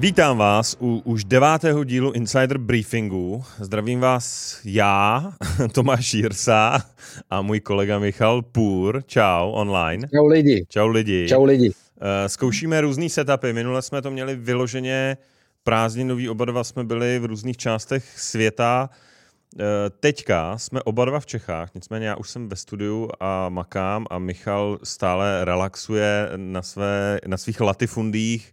Vítám vás u už devátého dílu Insider Briefingu. Zdravím vás já, Tomáš Jirsa a můj kolega Michal Půr. Čau, online. Čau lidi. Čau lidi. Čau lidi. Eh, zkoušíme různý setupy. Minule jsme to měli vyloženě prázdninový, oba dva jsme byli v různých částech světa. Eh, teďka jsme oba dva v Čechách, nicméně já už jsem ve studiu a makám a Michal stále relaxuje na, své, na svých latifundích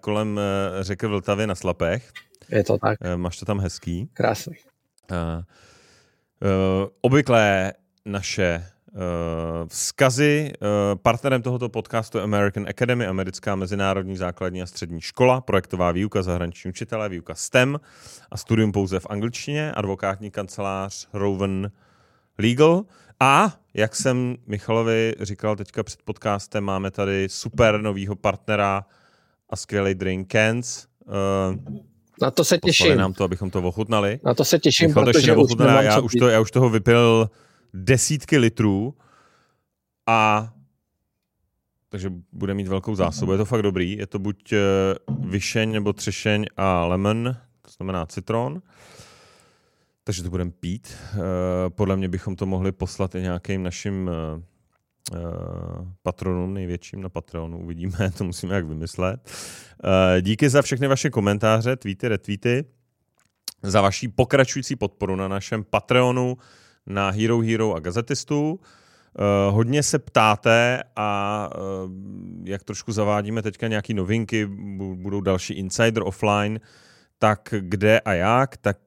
kolem eh, řeky Vltavy na Slapech. Je to tak. Eh, máš to tam hezký. Krásný. Obvyklé naše vzkazy. Partnerem tohoto podcastu je American Academy, americká mezinárodní základní a střední škola, projektová výuka, zahraniční učitelé, výuka STEM a studium pouze v angličtině, advokátní kancelář Rowan Legal. A jak jsem Michalovi říkal teďka před podcastem, máme tady super novýho partnera a skvělý drink cans. Uh, na to se těším. nám to, abychom to ochutnali. Na to se těším, Michal protože už já, já, už to, já už toho vypil desítky litrů a takže bude mít velkou zásobu. Je to fakt dobrý. Je to buď uh, vyšeň nebo třešeň a lemon, to znamená citron. Takže to budeme pít. Uh, podle mě bychom to mohli poslat i nějakým našim uh, Eh, patronům největším na Patreonu. Uvidíme, to musíme jak vymyslet. Eh, díky za všechny vaše komentáře, tweety, retweety, za vaši pokračující podporu na našem Patreonu, na Hero Hero a Gazetistu. Uh, hodně se ptáte a jak trošku zavádíme teďka nějaké novinky, budou další Insider offline, tak kde a jak, tak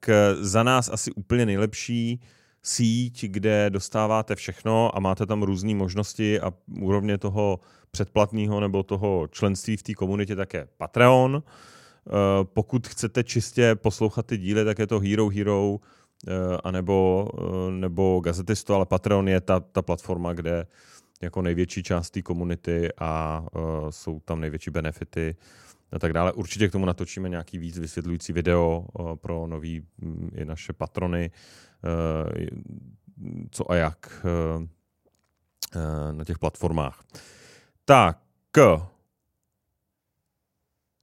za nás asi úplně nejlepší síť, kde dostáváte všechno a máte tam různé možnosti a úrovně toho předplatného nebo toho členství v té komunitě, tak je Patreon. Eh, pokud chcete čistě poslouchat ty díly, tak je to Hero Hero eh, anebo, eh, nebo Gazetisto, ale Patreon je ta, ta platforma, kde jako největší část té komunity a jsou tam největší benefity a tak dále. Určitě k tomu natočíme nějaký víc vysvětlující video pro nový mm, i naše patrony. Eh, co a jak eh, eh, na těch platformách. Tak,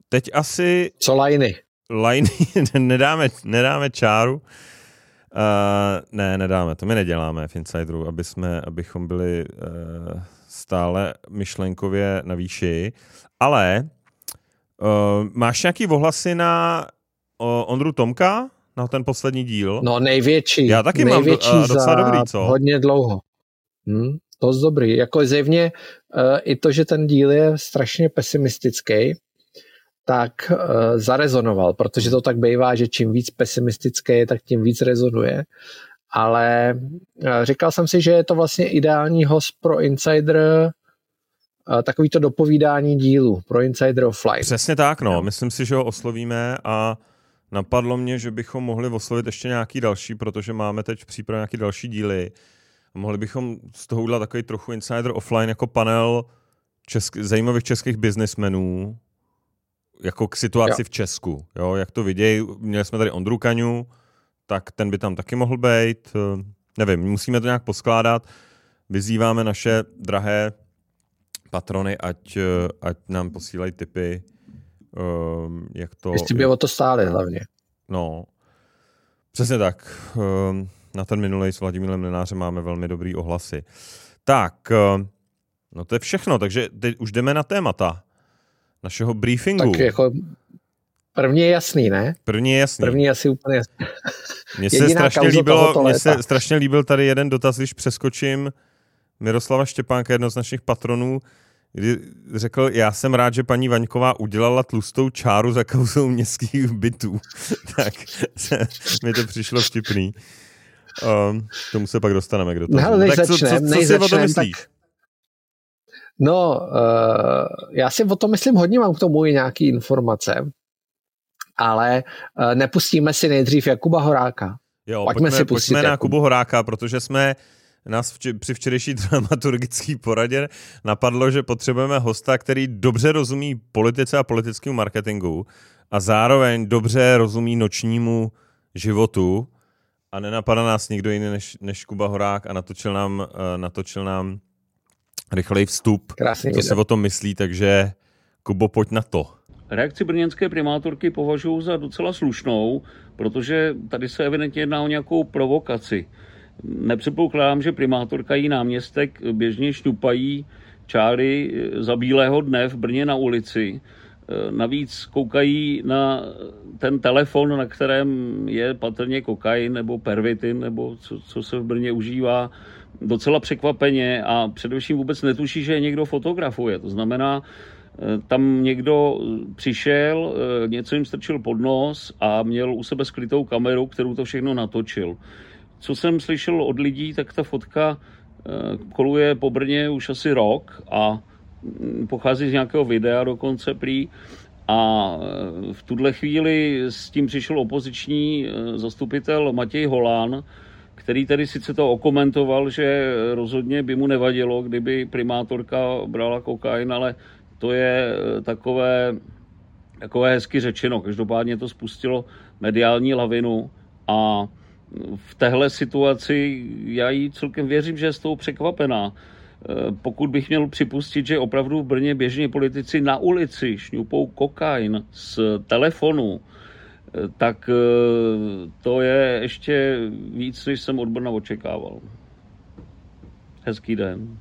teď asi... Co lajny? Lajny nedáme, nedáme čáru. Uh, ne, nedáme, to my neděláme v Insideru, aby jsme, abychom byli uh, stále myšlenkově na výši. Ale uh, máš nějaký ohlasy na uh, Ondru Tomka? Na ten poslední díl. No největší. Já taky největší mám do, docela dobrý, co? hodně dlouho. Hm, to je dobrý. Jako zjevně uh, i to, že ten díl je strašně pesimistický, tak uh, zarezonoval, protože to tak bývá, že čím víc pesimistické je, tak tím víc rezonuje. Ale uh, říkal jsem si, že je to vlastně ideální host pro Insider uh, takový to dopovídání dílu pro Insider Offline. Přesně tak, no. Myslím si, že ho oslovíme a Napadlo mě, že bychom mohli oslovit ještě nějaký další, protože máme teď v přípravě nějaký další díly. Mohli bychom z toho udělat takový trochu insider offline jako panel česk- zajímavých českých biznismenů jako k situaci jo. v Česku. Jo, jak to vidějí, měli jsme tady Ondru Kaňu, tak ten by tam taky mohl být. Nevím, musíme to nějak poskládat. Vyzýváme naše drahé patrony, ať, ať nám posílají tipy Um, jak to... Jestli by o to stále hlavně. No, přesně tak. Um, na ten minulý s Vladimírem Lenářem máme velmi dobrý ohlasy. Tak, um, no to je všechno, takže teď už jdeme na témata našeho briefingu. Tak jako první je jasný, ne? První je jasný. První je asi úplně jasný. Mně se, strašně líbilo, mně se strašně líbil tady jeden dotaz, když přeskočím Miroslava Štěpánka, jedno z našich patronů, kdy řekl, já jsem rád, že paní Vaňková udělala tlustou čáru za kauzou městských bytů. tak mi to přišlo vtipný. Um, tomu se pak dostaneme, kdo to no, než Tak co, co, co si o tom myslíš? Tak... No, uh, já si o tom myslím hodně, mám k tomu i nějaké informace, ale uh, nepustíme si nejdřív Jakuba Horáka. Jo, pojďme, pojďme si pustit pojďme na Kubu Horáka, protože jsme nás vč- při včerejší dramaturgické poradě napadlo, že potřebujeme hosta, který dobře rozumí politice a politickému marketingu a zároveň dobře rozumí nočnímu životu a nenapadá nás nikdo jiný než, než Kuba Horák a natočil nám, uh, natočil nám rychlej vstup, Krásný co si o tom myslí, takže Kubo, pojď na to. reakci brněnské primátorky považuji za docela slušnou, protože tady se evidentně jedná o nějakou provokaci. Nepředpokládám, že primátorka i náměstek běžně šňupají čáry za bílého dne v Brně na ulici. Navíc koukají na ten telefon, na kterém je patrně kokain nebo pervitin, nebo co, co se v Brně užívá, docela překvapeně a především vůbec netuší, že je někdo fotografuje. To znamená, Eh, tam někdo přišel, eh, něco jim strčil pod nos a měl u sebe skrytou kameru, kterou to všechno natočil. Co jsem slyšel od lidí, tak ta fotka eh, koluje po Brně už asi rok a mm, pochází z nějakého videa dokonce prý. A v tuhle chvíli s tím přišel opoziční zastupitel Matěj Holán, který tedy sice to okomentoval, že rozhodně by mu nevadilo, kdyby primátorka brala kokain, ale to je eh, takové, takové hezky řečeno. Každopádně to spustilo mediální lavinu a v téhle situaci já jí celkem věřím, že je z toho překvapená. Eh, pokud bych měl připustit, že opravdu v Brně běžně politici na ulici šňupou kokain z telefonu, eh, tak to je ještě víc, než jsem od Brna očekával. Hezký den.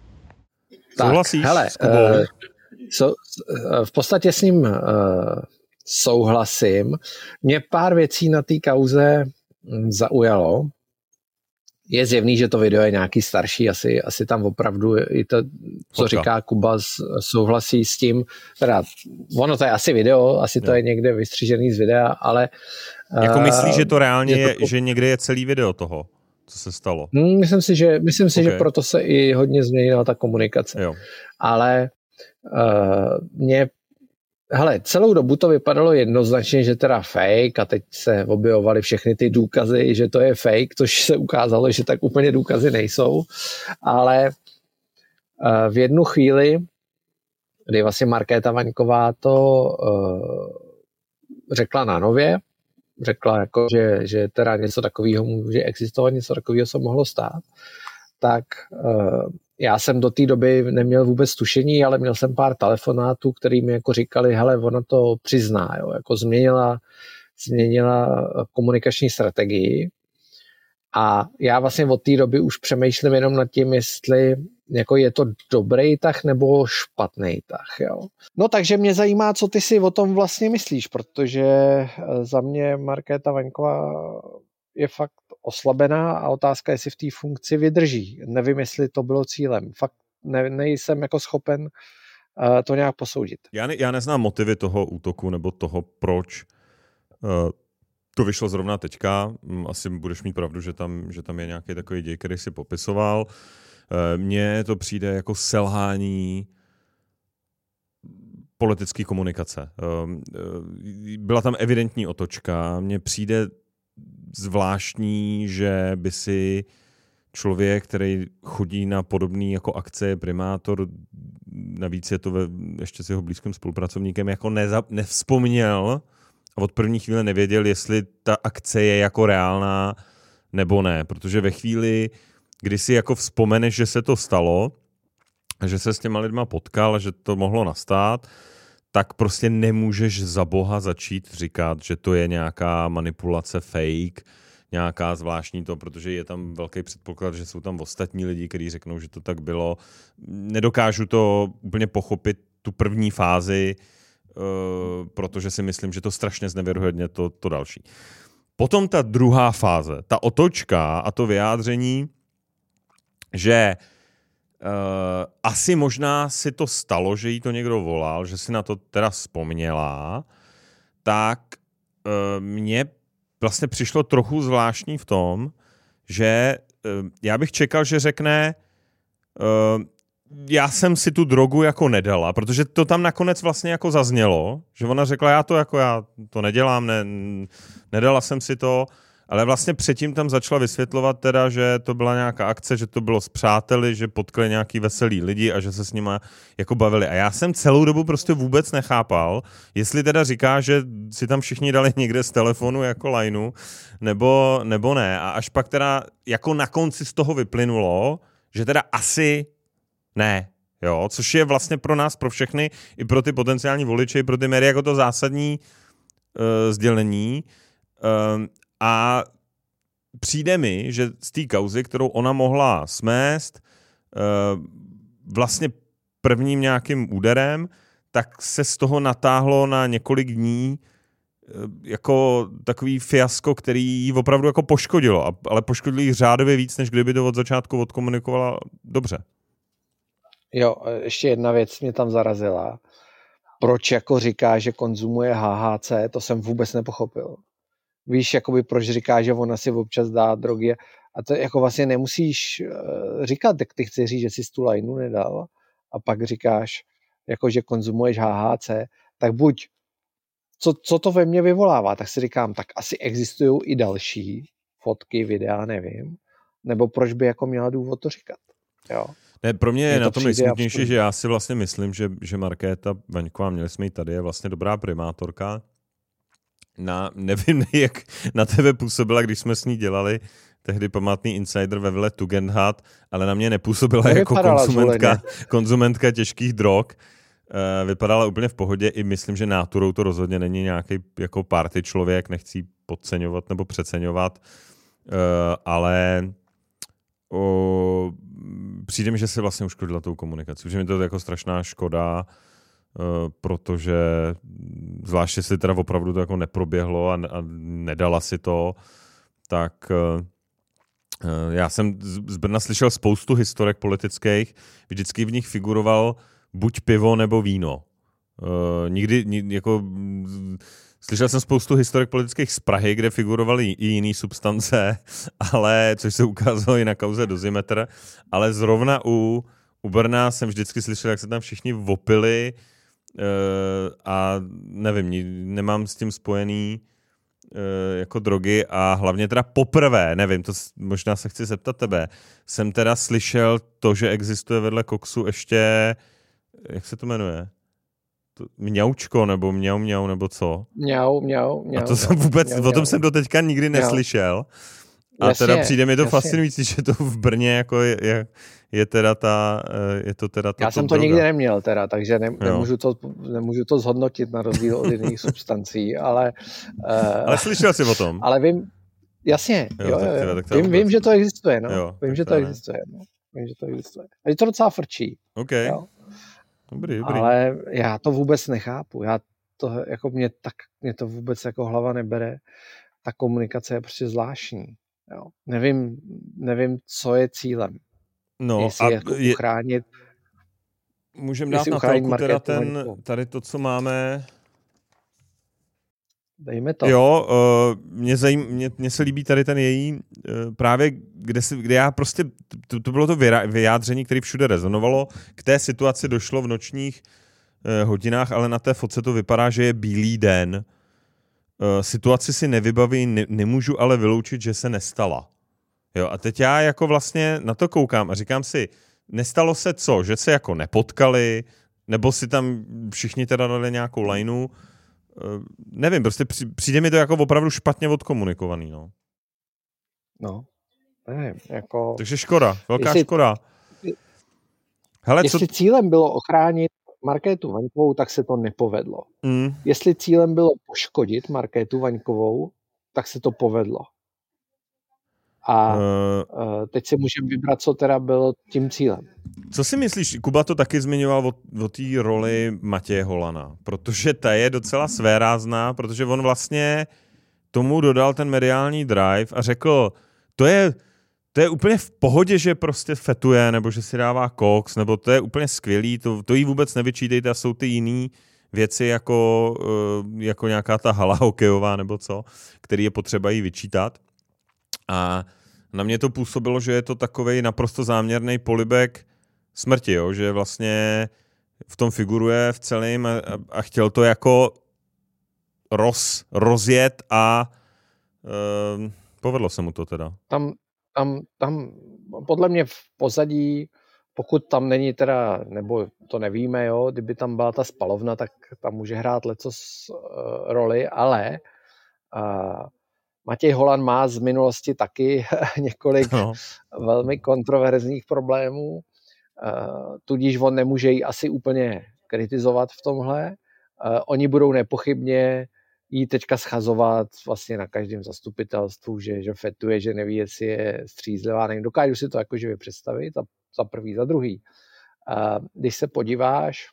Tak, Souhlasíš hele, s Uh, So, v podstatě s ním uh, souhlasím. Mě pár věcí na té kauze zaujalo. Je zjevný, že to video je nějaký starší, asi, asi tam opravdu i to, co Fotka. říká Kuba, souhlasí s tím. Teda, ono to je asi video, asi to je někde vystřížený z videa, ale... Jako myslíš, že to reálně je, to... je, že někde je celý video toho? co se stalo? Hmm, myslím si, že, myslím si, okay. že proto se i hodně změnila ta komunikace. Jo. Ale Uh, mě Hele, celou dobu to vypadalo jednoznačně, že teda fake a teď se objevovaly všechny ty důkazy, že to je fake, což se ukázalo, že tak úplně důkazy nejsou, ale uh, v jednu chvíli, kdy vlastně Markéta Vaňková to uh, řekla na nově, řekla jako, že, že teda něco takového může existovat, něco takového se mohlo stát, tak uh, já jsem do té doby neměl vůbec tušení, ale měl jsem pár telefonátů, který mi jako říkali, hele, ona to přizná, jo, jako změnila, změnila komunikační strategii a já vlastně od té doby už přemýšlím jenom nad tím, jestli jako je to dobrý tah nebo špatný tah. Jo. No takže mě zajímá, co ty si o tom vlastně myslíš, protože za mě Markéta Vaňková je fakt oslabená a otázka, jestli v té funkci vydrží. Nevím, jestli to bylo cílem. Fakt ne, nejsem jako schopen uh, to nějak posoudit. Já, ne, já neznám motivy toho útoku nebo toho, proč uh, to vyšlo zrovna teďka. Mm, asi budeš mít pravdu, že tam, že tam je nějaký takový děj, který si popisoval. Uh, mně to přijde jako selhání politické komunikace. Byla tam evidentní otočka. Mně přijde zvláštní, že by si člověk, který chodí na podobný jako akce, primátor, navíc je to ve, ještě s jeho blízkým spolupracovníkem, jako neza, nevzpomněl a od první chvíle nevěděl, jestli ta akce je jako reálná nebo ne, protože ve chvíli, kdy si jako vzpomeneš, že se to stalo, že se s těma lidma potkal, že to mohlo nastat, tak prostě nemůžeš za boha začít říkat, že to je nějaká manipulace fake, nějaká zvláštní to, protože je tam velký předpoklad, že jsou tam ostatní lidi, kteří řeknou, že to tak bylo. Nedokážu to úplně pochopit, tu první fázi, uh, protože si myslím, že to strašně znevěrohodně to, to další. Potom ta druhá fáze, ta otočka a to vyjádření, že uh, Uh, asi možná si to stalo, že jí to někdo volal, že si na to teda vzpomněla, tak uh, mně vlastně přišlo trochu zvláštní v tom, že uh, já bych čekal, že řekne uh, já jsem si tu drogu jako nedala, protože to tam nakonec vlastně jako zaznělo, že ona řekla, já to jako já to nedělám, ne, nedala jsem si to, ale vlastně předtím tam začala vysvětlovat teda, že to byla nějaká akce, že to bylo s přáteli, že potkali nějaký veselý lidi a že se s nima jako bavili. A já jsem celou dobu prostě vůbec nechápal, jestli teda říká, že si tam všichni dali někde z telefonu jako lineu, nebo, nebo ne. A až pak teda jako na konci z toho vyplynulo, že teda asi ne, Jo, což je vlastně pro nás, pro všechny, i pro ty potenciální voliče, i pro ty média jako to zásadní uh, sdělení. Uh, a přijde mi, že z té kauzy, kterou ona mohla smést, uh, vlastně prvním nějakým úderem, tak se z toho natáhlo na několik dní jako takový fiasko, který ji opravdu jako poškodilo, ale poškodilo jí řádově víc, než kdyby to od začátku odkomunikovala dobře. Jo, ještě jedna věc mě tam zarazila. Proč jako říká, že konzumuje HHC, to jsem vůbec nepochopil. Víš, jakoby proč říká, že ona si občas dá drogy a to jako vlastně nemusíš eh, říkat, tak ty chci říct, že si tu lajnu nedal a pak říkáš, jako že konzumuješ HHC, tak buď co, co to ve mně vyvolává, tak si říkám, tak asi existují i další fotky, videa, nevím, nebo proč by jako měla důvod to říkat. Jo. Ne, pro mě je, je na tom nejsmutnější, že já si vlastně myslím, že, že Markéta Vaňková, měli jsme ji tady, je vlastně dobrá primátorka. Na, nevím, jak na tebe působila, když jsme s ní dělali tehdy památný insider ve vile Tugendhat, ale na mě nepůsobila jako konzumentka, konzumentka těžkých drog. Uh, vypadala úplně v pohodě i myslím, že náturou to rozhodně není nějaký jako party člověk, nechci podceňovat nebo přeceňovat, uh, ale o, přijde mi, že se vlastně uškodila tou komunikací, že mi to je jako strašná škoda, protože zvláště si teda opravdu to jako neproběhlo a, a nedala si to, tak uh, já jsem z Brna slyšel spoustu historek politických, vždycky v nich figuroval buď pivo nebo víno. Nikdy, jako Slyšel jsem spoustu historik politických z Prahy, kde figurovaly i jiné substance, ale, což se ukázalo i na kauze dozimetr, ale zrovna u, u Brna jsem vždycky slyšel, jak se tam všichni vopili a nevím, nemám s tím spojený uh, jako drogy a hlavně teda poprvé, nevím, to možná se chci zeptat tebe, jsem teda slyšel to, že existuje vedle koksu ještě jak se to jmenuje? Mňaučko nebo mňau mňau nebo co? Mňau, mňau, mňau. A to jsem vůbec, mňau, o tom mňau. jsem do teďka nikdy mňau. neslyšel. A jasně, teda přijde mi to jasně. fascinující, že to v Brně jako je, je, je teda ta, eh, je to teda ta Já jsem to droga. nikdy neměl teda, takže ne, nemůžu, to, nemůžu to zhodnotit na rozdíl od jiných substancí, ale... Uh, ale slyšel jsi o tom? Ale vím, jasně, jo, jo, jo, jo. Vím, vím, že to existuje, no. Jo, vím, že to ne. existuje, no. Vím, že to existuje. A je to docela frčí. OK. Jo. Dobrý, dobrý. Ale já to vůbec nechápu. Já to, jako mě, tak, mě to vůbec jako hlava nebere. Ta komunikace je prostě zvláštní. Jo. Nevím, nevím, co je cílem. No, Jestli a jako je, uchránit Můžeme dát na telku teda ten, tady to, co máme Dejme to. Jo, uh, mě, zajím, mě, mě se líbí tady ten její, uh, právě kde, si, kde já prostě, to, to bylo to vyjádření, které všude rezonovalo, k té situaci došlo v nočních uh, hodinách, ale na té fotce to vypadá, že je bílý den. Uh, situaci si nevybaví, ne, nemůžu ale vyloučit, že se nestala. Jo, a teď já jako vlastně na to koukám a říkám si, nestalo se co, že se jako nepotkali, nebo si tam všichni teda dali nějakou lineu, Eh, nevím, prostě přijde mi to jako opravdu špatně odkomunikovaný, no. No, nevím, jako... Takže škoda, velká jestli, škoda. Hele, jestli co... cílem bylo ochránit Markétu Vaňkovou, tak se to nepovedlo. Mm. Jestli cílem bylo poškodit Markétu Vaňkovou, tak se to povedlo. A uh, teď si můžeme vybrat, co teda bylo tím cílem. Co si myslíš, Kuba to taky zmiňoval o, o té roli Matěje Holana, protože ta je docela svérázná, protože on vlastně tomu dodal ten mediální drive a řekl, to je, to je úplně v pohodě, že prostě fetuje, nebo že si dává koks, nebo to je úplně skvělý, to, to jí vůbec nevyčítejte a jsou ty jiný věci jako, eh, jako nějaká ta hala hokejová nebo co, který je potřeba jí vyčítat. A na mě to působilo, že je to takový naprosto záměrný polibek smrti, jo? že vlastně v tom figuruje v celém a, a chtěl to jako roz, rozjet a e, povedlo se mu to teda. Tam, tam, tam podle mě v pozadí, pokud tam není teda, nebo to nevíme, jo, kdyby tam byla ta spalovna, tak tam může hrát leco uh, roli, ale uh, Matěj Holan má z minulosti taky několik no. velmi kontroverzních problémů. tudíž on nemůže ji asi úplně kritizovat v tomhle. Oni budou nepochybně jí teďka schazovat vlastně na každém zastupitelstvu, že, že fetuje, že neví, jestli je střízlivá. Nevím, dokážu si to jakože představit, za, za prvý, za druhý. Když se podíváš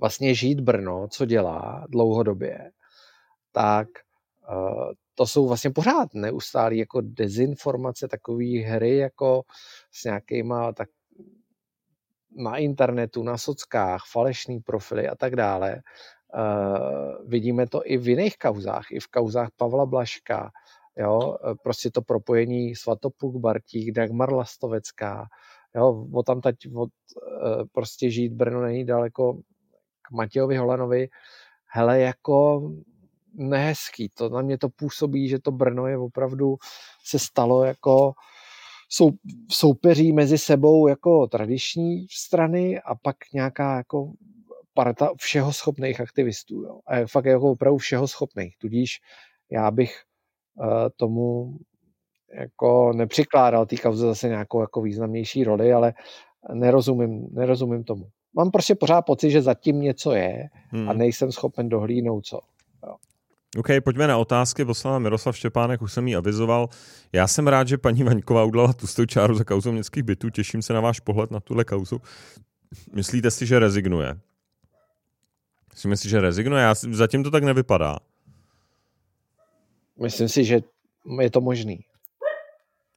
vlastně žít Brno, co dělá dlouhodobě, tak to jsou vlastně pořád neustálý jako dezinformace, takové hry jako s nějakýma tak na internetu, na sockách, falešný profily a tak dále. Uh, vidíme to i v jiných kauzách, i v kauzách Pavla Blaška, jo, prostě to propojení Svatopluk Bartík, Dagmar Lastovecká, jo, o tam tať, od, uh, prostě žít Brno není daleko k Matějovi Holanovi, hele, jako nehezký. To na mě to působí, že to Brno je opravdu se stalo jako sou, soupeří mezi sebou jako tradiční strany a pak nějaká jako parta všeho schopných aktivistů. Jo. A je fakt jako opravdu všeho schopných. Tudíž já bych uh, tomu jako nepřikládal té kauze zase nějakou jako významnější roli, ale nerozumím, nerozumím tomu mám prostě pořád pocit, že zatím něco je hmm. a nejsem schopen dohlídnout co. Jo. OK, pojďme na otázky. Poslala Miroslav Štěpánek, už jsem jí avizoval. Já jsem rád, že paní Vaňková udělala tu čáru za kauzou městských bytů. Těším se na váš pohled na tuhle kauzu. Myslíte si, že rezignuje? Myslíme si, že rezignuje? Já, zatím to tak nevypadá. Myslím si, že je to možný.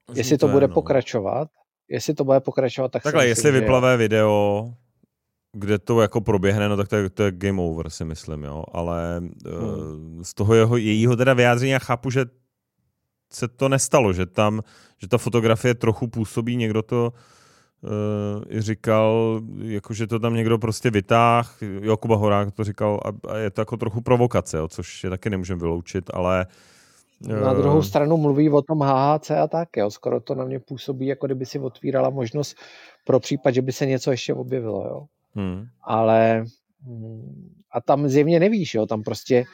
Možný jestli to, to bude no. pokračovat, jestli to bude pokračovat, tak Takhle, jestli vyplavé video, kde to jako proběhne, no tak to je, to je game over, si myslím, jo. Ale hmm. z toho jeho, jejího teda vyjádření já chápu, že se to nestalo, že tam, že ta fotografie trochu působí, někdo to uh, říkal, jako že to tam někdo prostě vytáh, Jakuba Horák to říkal a, a je to jako trochu provokace, jo, což je taky nemůžeme vyloučit, ale na druhou stranu mluví o tom HHC a tak, jo. skoro to na mě působí, jako kdyby si otvírala možnost pro případ, že by se něco ještě objevilo. Jo. Hmm. Ale mm, a tam zjevně nevíš, jo, tam prostě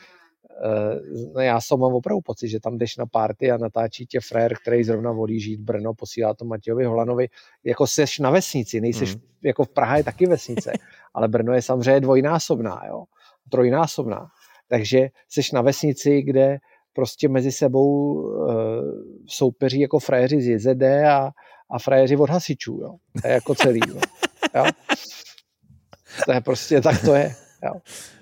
no já jsem mám opravdu pocit, že tam jdeš na party a natáčí tě frér, který zrovna volí žít Brno, posílá to Matějovi Holanovi, jako seš na vesnici, nejseš, hmm. jako v Praha je taky vesnice, ale Brno je samozřejmě dvojnásobná, jo, trojnásobná, takže seš na vesnici, kde prostě mezi sebou uh, soupeří jako frajeři z JZD a, a frajeři od hasičů, jo, to je jako celý, jo. jo. To je prostě, tak to je. Jo.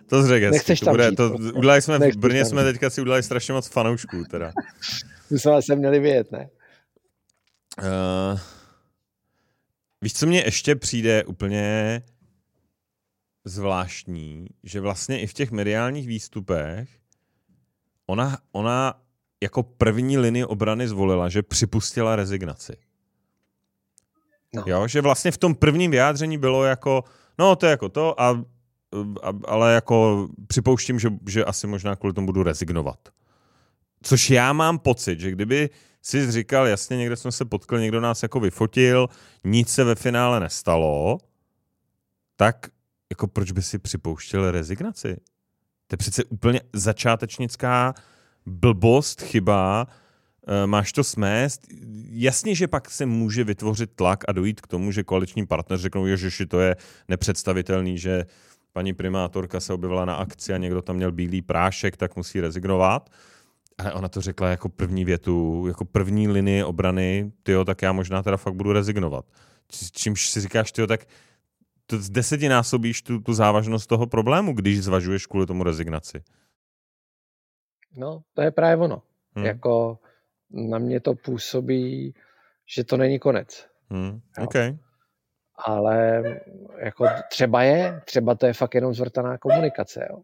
To řekl Nechceš to bude, to, prostě. udělali jsme, v Brně jsme teďka si udělali strašně moc fanoušků, teda. My jsme se měli vědět, ne? Uh, víš, co mně ještě přijde úplně zvláštní, že vlastně i v těch mediálních výstupech ona, ona jako první linii obrany zvolila, že připustila rezignaci. No. Jo, že vlastně v tom prvním vyjádření bylo jako, no to je jako to, a, a, ale jako připouštím, že, že asi možná kvůli tomu budu rezignovat. Což já mám pocit, že kdyby si říkal, jasně, někde jsme se potkli, někdo nás jako vyfotil, nic se ve finále nestalo, tak jako proč by si připouštěl rezignaci? To je přece úplně začátečnická blbost, chyba, máš to smést. Jasně, že pak se může vytvořit tlak a dojít k tomu, že koaliční partner řeknou, že to je nepředstavitelný, že paní primátorka se objevila na akci a někdo tam měl bílý prášek, tak musí rezignovat. Ale ona to řekla jako první větu, jako první linii obrany, tyjo, tak já možná teda fakt budu rezignovat. Čímž si říkáš, tyjo, tak to z desetinásobíš tu, tu závažnost toho problému, když zvažuješ kvůli tomu rezignaci. No, to je právě ono. Hmm. Jako na mě to působí, že to není konec. Hmm, okay. Ale jako třeba je, třeba to je fakt jenom zvrtaná komunikace. Jo.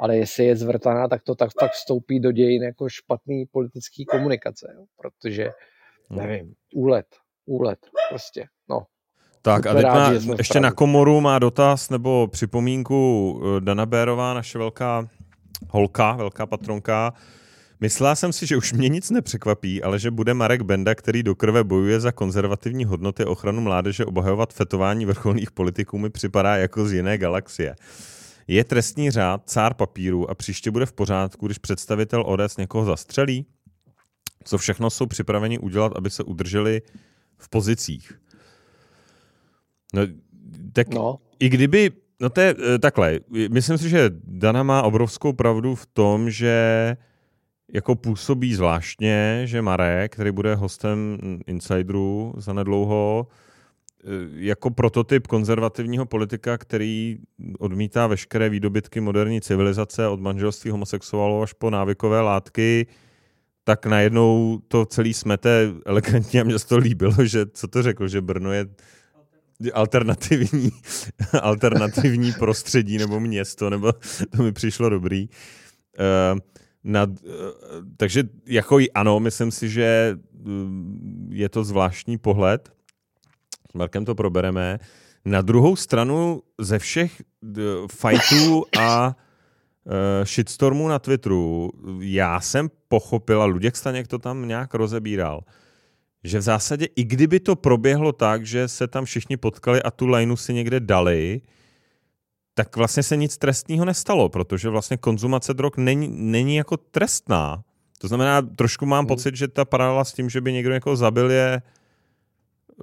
Ale jestli je zvrtaná, tak to tak, tak vstoupí do dějin jako špatný politický komunikace. Jo. Protože, hmm. nevím, úlet, úlet, prostě, no. Tak a teď má, ještě na komoru má dotaz nebo připomínku eh, Dana Bérová, naše velká holka, velká patronka. Myslela jsem si, že už mě nic nepřekvapí, ale že bude Marek Benda, který do krve bojuje za konzervativní hodnoty ochranu mládeže, obhajovat fetování vrcholných politiků mi připadá jako z jiné galaxie. Je trestní řád cár papíru a příště bude v pořádku, když představitel ODS někoho zastřelí? Co všechno jsou připraveni udělat, aby se udrželi v pozicích? No, tak no. i kdyby, no to je eh, takhle, myslím si, že Dana má obrovskou pravdu v tom, že jako působí zvláštně, že Marek, který bude hostem Insideru za nedlouho, eh, jako prototyp konzervativního politika, který odmítá veškeré výdobytky moderní civilizace od manželství homosexuálů až po návykové látky, tak najednou to celý smete elegantně a mě to líbilo, že co to řekl, že Brno je alternativní, alternativní prostředí nebo město, nebo to mi přišlo dobrý. Uh, nad, uh, takže jako ano, myslím si, že uh, je to zvláštní pohled. S Markem to probereme. Na druhou stranu ze všech fightů a uh, shitstormů na Twitteru, já jsem pochopila, Luděk Staněk to tam nějak rozebíral, že v zásadě i kdyby to proběhlo tak, že se tam všichni potkali a tu lineu si někde dali, tak vlastně se nic trestního nestalo, protože vlastně konzumace drog není, není jako trestná. To znamená, trošku mám hmm. pocit, že ta paralela s tím, že by někdo někoho zabil, je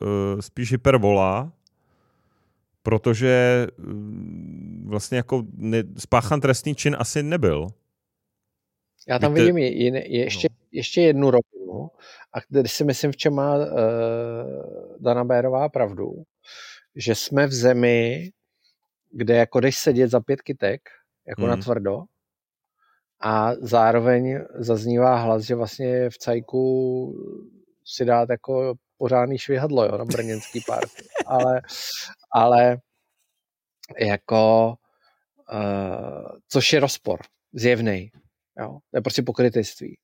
uh, spíš hypervola, protože uh, vlastně jako ne, spáchan trestný čin asi nebyl. Já tam Víte, vidím je, je, ještě, no. ještě jednu rovinu, a kde si myslím, v čem má uh, Dana Bérová pravdu, že jsme v zemi, kde jako jdeš sedět za pět kytek, jako hmm. na tvrdo, a zároveň zaznívá hlas, že vlastně v cajku si dát jako pořádný švihadlo, jo, na brněnský party. Ale, ale jako, uh, což je rozpor, zjevný. Jo? To je prostě pokrytectví.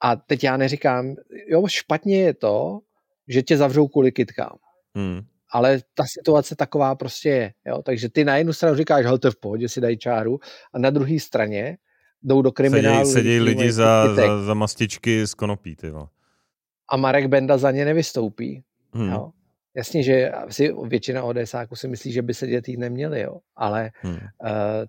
A teď já neříkám, jo, špatně je to, že tě zavřou kvůli kytkám. Hmm. Ale ta situace taková prostě je. Jo? Takže ty na jednu stranu říkáš, že to v pohodě, si dají čáru, a na druhé straně jdou do kriminálu. Sedí, sedí lidi za, za, za mastičky z konopí, ty A Marek Benda za ně nevystoupí. Hmm. Jo? Jasně, že si většina ODSáků si myslí, že by se dětí neměli, jo? ale hmm. uh,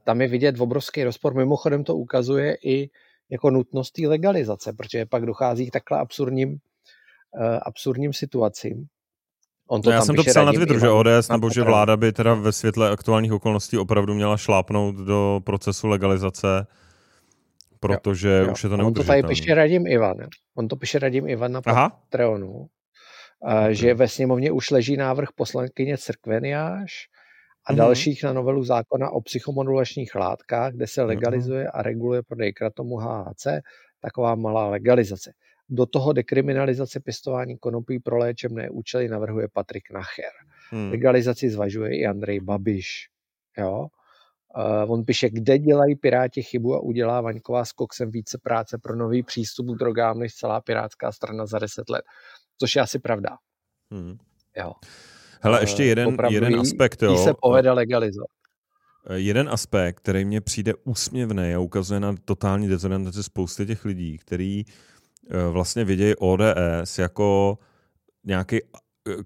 tam je vidět obrovský rozpor. Mimochodem to ukazuje i jako nutnost té legalizace, protože pak dochází k takhle absurdním, uh, absurdním situacím. On to no já jsem to psal na Twitteru, že ODS nebo že vláda by teda ve světle aktuálních okolností opravdu měla šlápnout do procesu legalizace, protože jo, jo. už je to neudržitelné. On to tady píše Radim Ivan. On to píše Radim Ivan na Patreonu že ve sněmovně už leží návrh poslankyně Crkveniáš a mm-hmm. dalších na novelu zákona o psychomodulačních látkách, kde se mhm. legalizuje a reguluje prodej kratomu HHC, taková malá legalizace. Do toho dekriminalizace pěstování konopí pro léčebné účely navrhuje Patrik Nacher. Hmm. Legalizaci zvažuje i Andrej Babiš. Jo? Uh, on píše, kde dělají Piráti chybu a udělá Vaňková s Koksem více práce pro nový přístup k drogám než celá pirátská strana za 10 let což je asi pravda. Hmm. Jo. Hele, ještě eh, jeden, jeden aspekt. Jo. se povede legalizovat. Eh, jeden aspekt, který mně přijde úsměvný a ukazuje na totální dezorientaci spousty těch lidí, který eh, vlastně vidějí ODS jako nějaký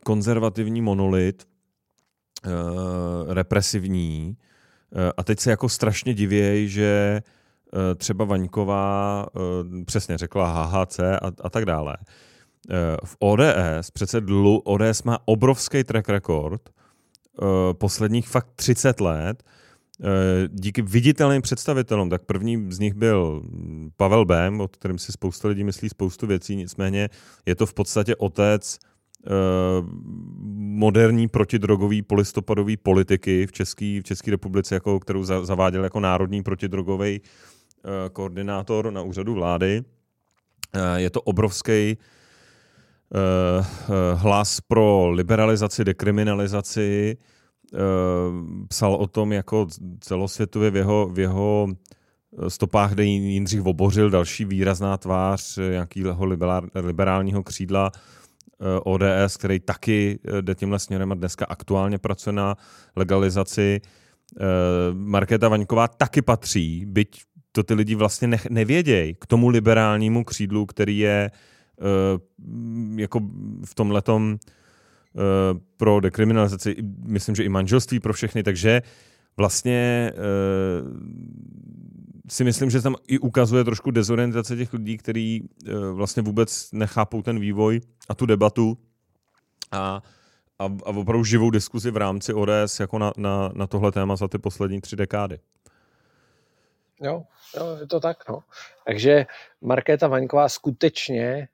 konzervativní monolit, represivní, a teď se jako strašně divějí, že třeba Vaňková přesně řekla HHC a, a tak dále. Eh, v ODS, přece dlu, ODS má obrovský track record, eh, posledních fakt 30 let, eh, díky viditelným představitelům, tak první z nich byl Pavel Bém, o kterém si spousta lidí myslí spoustu věcí, nicméně je to v podstatě otec moderní protidrogový polistopadový politiky v České v České republice, jako, kterou zaváděl jako národní protidrogový koordinátor na úřadu vlády. Je to obrovský Eh, eh, hlas pro liberalizaci, dekriminalizaci, eh, psal o tom jako celosvětově v jeho, v jeho stopách, kde Jindřich obořil další výrazná tvář nějakého liberálního křídla ODS, který taky jde tímhle směrem a dneska aktuálně pracuje na legalizaci. Markéta Vaňková taky patří, byť to ty lidi vlastně nevědějí, k tomu liberálnímu křídlu, který je Eh, jako v tom letom eh, pro dekriminalizaci, myslím, že i manželství pro všechny, takže vlastně eh, si myslím, že tam i ukazuje trošku dezorientace těch lidí, kteří vlastně vůbec nechápou ten vývoj a tu debatu a, a, a opravdu živou diskuzi v rámci ODS jako na, na, na tohle téma za ty poslední tři dekády. Jo, jo, je to tak, no. Takže Markéta Vaňková skutečně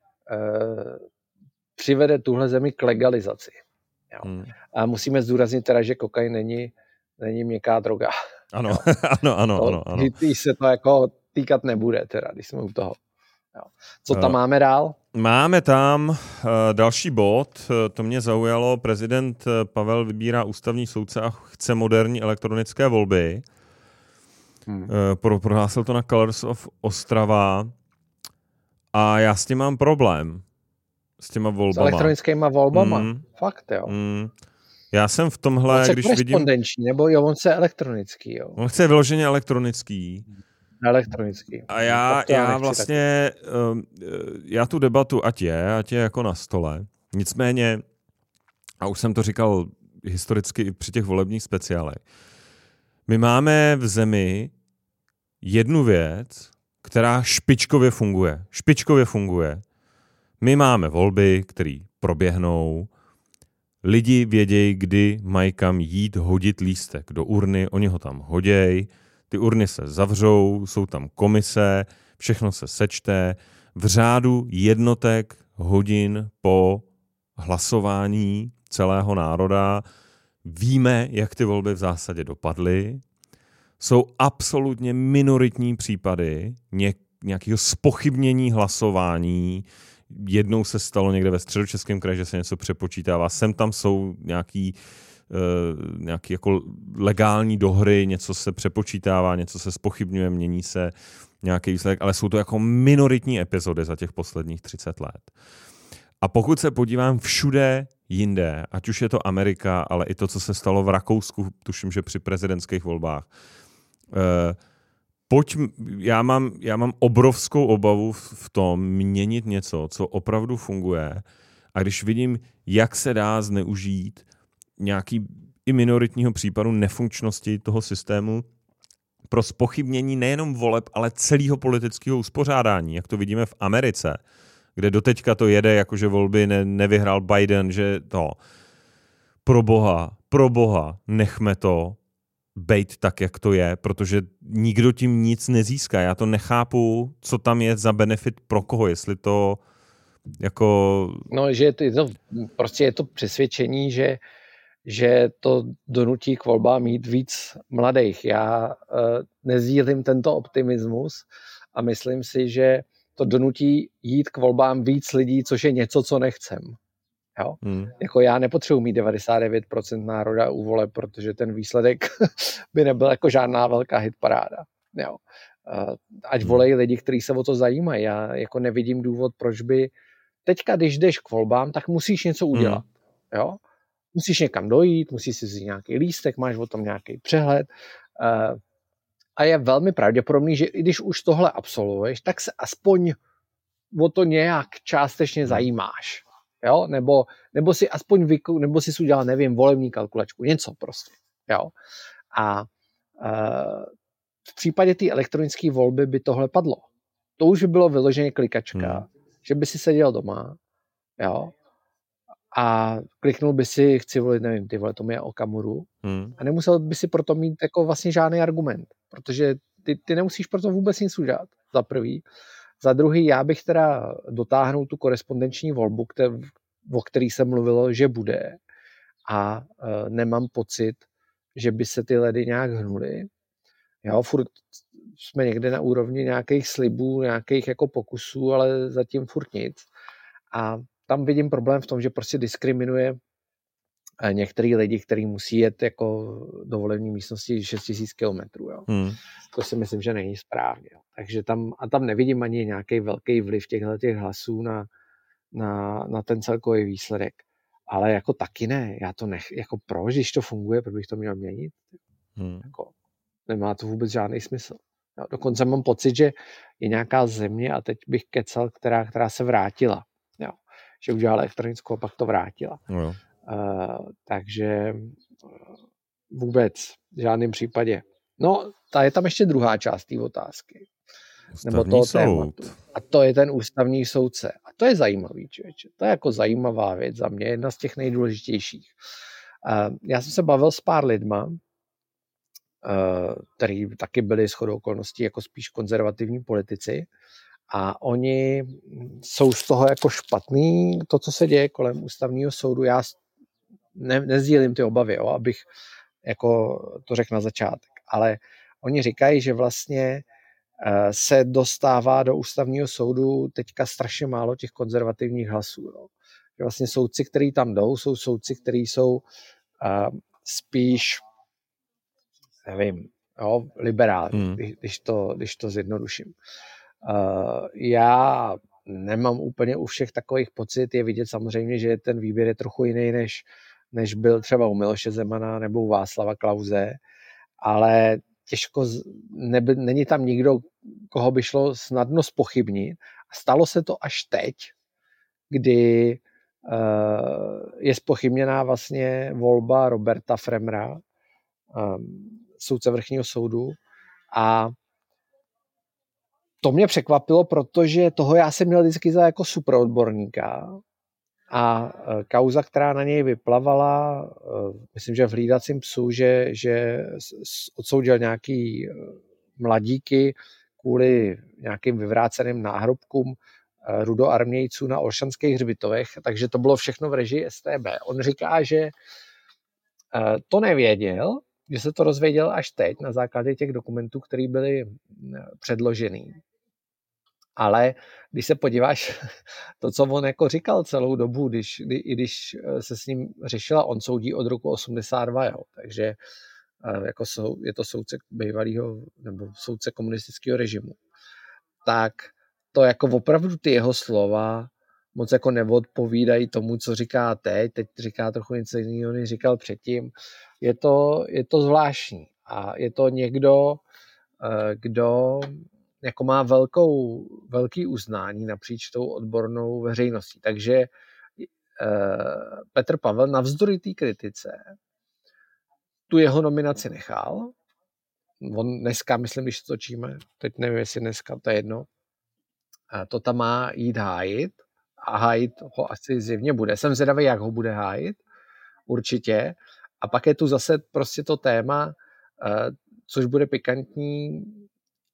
přivede tuhle zemi k legalizaci. Jo. Hmm. A musíme zdůraznit teda, že kokain není, není měkká droga. Ano, ano, ano, to, ano, ano. se to jako týkat nebude, teda, když jsme u toho. Jo. Co tam uh, máme dál? Máme tam uh, další bod, uh, to mě zaujalo. Prezident Pavel vybírá ústavní soudce a chce moderní elektronické volby. Hmm. Pro, prohlásil to na Colors of Ostrava a já s tím mám problém. S těma volbama. S elektronickými volbama? Mm. Fakt, jo. Mm. Já jsem v tomhle, on když vidím... nebo jo, on chce elektronický, jo. On chce vyloženě elektronický. Elektronický. A já, já vlastně, uh, já tu debatu, ať je, ať je jako na stole. Nicméně, a už jsem to říkal historicky i při těch volebních speciálech, my máme v zemi jednu věc, která špičkově funguje. Špičkově funguje. My máme volby, které proběhnou, lidi vědějí, kdy mají kam jít hodit lístek do urny, oni ho tam hodějí, ty urny se zavřou, jsou tam komise, všechno se sečte. V řádu jednotek hodin po hlasování celého národa víme, jak ty volby v zásadě dopadly. Jsou absolutně minoritní případy nějakého spochybnění hlasování, jednou se stalo někde ve středočeském kraji, že se něco přepočítává. Sem tam jsou nějaký Uh, nějaký jako legální dohry, něco se přepočítává, něco se spochybňuje, mění se nějaký výsledek, ale jsou to jako minoritní epizody za těch posledních 30 let. A pokud se podívám všude jinde, ať už je to Amerika, ale i to, co se stalo v Rakousku, tuším, že při prezidentských volbách, uh, pojď, já mám, já mám obrovskou obavu v tom měnit něco, co opravdu funguje. A když vidím, jak se dá zneužít nějaký i minoritního případu nefunkčnosti toho systému pro spochybnění nejenom voleb, ale celého politického uspořádání, jak to vidíme v Americe, kde doteďka to jede, jakože volby ne, nevyhrál Biden, že to pro boha, pro boha, nechme to, bejt tak, jak to je, protože nikdo tím nic nezíská. Já to nechápu, co tam je za benefit pro koho, jestli to jako... No, že je to, je to prostě je to přesvědčení, že, že to donutí k volbám mít víc mladých. Já uh, nezdílím tento optimismus a myslím si, že to donutí jít k volbám víc lidí, což je něco, co nechcem. Jo? Hmm. Jako já nepotřebuji mít 99% národa u vole, protože ten výsledek by nebyl jako žádná velká hitparáda. Jo? Ať hmm. volejí lidi, kteří se o to zajímají. Já jako nevidím důvod, proč by teďka, když jdeš k volbám, tak musíš něco hmm. udělat. Hmm. Jo? Musíš někam dojít, musíš si vzít nějaký lístek, máš o tom nějaký přehled. A je velmi pravděpodobný, že i když už tohle absolvuješ, tak se aspoň o to nějak částečně hmm. zajímáš jo? Nebo, nebo si aspoň vyku, nebo si udělal, nevím, volební kalkulačku, něco prostě, jo? A uh, v případě té elektronické volby by tohle padlo. To už by bylo vyloženě klikačka, hmm. že by si seděl doma, jo, a kliknul by si, chci volit, nevím, ty vole, to je Okamuru hmm. a nemusel by si proto mít jako vlastně žádný argument, protože ty, ty nemusíš proto vůbec nic udělat, za prvý. Za druhý, já bych teda dotáhnul tu korespondenční volbu, které, o který se mluvilo, že bude a e, nemám pocit, že by se ty ledy nějak hnuly. Jo, furt jsme někde na úrovni nějakých slibů, nějakých jako pokusů, ale zatím furt nic. A tam vidím problém v tom, že prostě diskriminuje některý lidi, kteří musí jet jako do volební místnosti 6000 kilometrů. Hmm. To si myslím, že není správně. Jo. Takže tam, a tam nevidím ani nějaký velký vliv těchto těch hlasů na, na, na ten celkový výsledek. Ale jako taky ne, já to nech, jako proč, když to funguje, proč bych to měl měnit? Hmm. Jako, nemá to vůbec žádný smysl. Jo, dokonce mám pocit, že je nějaká země, a teď bych kecal, která, která se vrátila. Jo, že udělala elektronickou a pak to vrátila. No. Uh, takže eh, vůbec v žádném případě. No, ta je tam ještě druhá část té otázky. Ústavní nebo toho soud. tématu. A to je ten ústavní soudce. A to je zajímavý, člověče. To je jako zajímavá věc za mě, jedna z těch nejdůležitějších. Já jsem se bavil s pár lidma, který taky byli shodou okolností jako spíš konzervativní politici a oni jsou z toho jako špatný, to, co se děje kolem ústavního soudu. Já ne, nezdílím ty obavy, jo, abych jako to řekl na začátek, ale oni říkají, že vlastně eh, se dostává do ústavního soudu teďka strašně málo těch konzervativních hlasů. Jo. Že vlastně soudci, kteří tam jdou, jsou soudci, kteří jsou uh, spíš, nevím, jo, liberální, hmm. když, to, když to zjednoduším. Uh, já nemám úplně u všech takových pocit, je vidět samozřejmě, že ten výběr je trochu jiný, než, než byl třeba u Miloše Zemana nebo u Václava Klauze, ale těžko, neby, není tam nikdo, koho by šlo snadno spochybnit. Stalo se to až teď, kdy uh, je spochybněná vlastně volba Roberta Fremra, um, soudce vrchního soudu, a to mě překvapilo, protože toho já jsem měl vždycky za jako superodborníka a e, kauza, která na něj vyplavala, e, myslím, že v hlídacím psu, že, že odsoudil nějaký e, mladíky kvůli nějakým vyvráceným náhrobkům rudoarmějců na Olšanských hřbitovech, takže to bylo všechno v režii STB. On říká, že to nevěděl, že se to rozvěděl až teď na základě těch dokumentů, které byly předložený. Ale když se podíváš, to, co on jako říkal celou dobu, když, kdy, i když eh, se s ním řešila, on soudí od roku 82, jo, takže eh, jako sou, je to soudce bývalého nebo soudce komunistického režimu, tak to jako opravdu ty jeho slova moc jako neodpovídají tomu, co říká teď, teď říká trochu něco jiného, než říkal předtím. Je to, je to zvláštní. A je to někdo, eh, kdo jako má velkou, velký uznání napříč tou odbornou veřejností. Takže eh, Petr Pavel navzdory té kritice tu jeho nominaci nechal. On dneska, myslím, když to točíme, teď nevím, jestli dneska, to je jedno, to tam má jít hájit a hájit ho asi zjevně bude. Jsem zvědavý, jak ho bude hájit, určitě. A pak je tu zase prostě to téma, eh, což bude pikantní,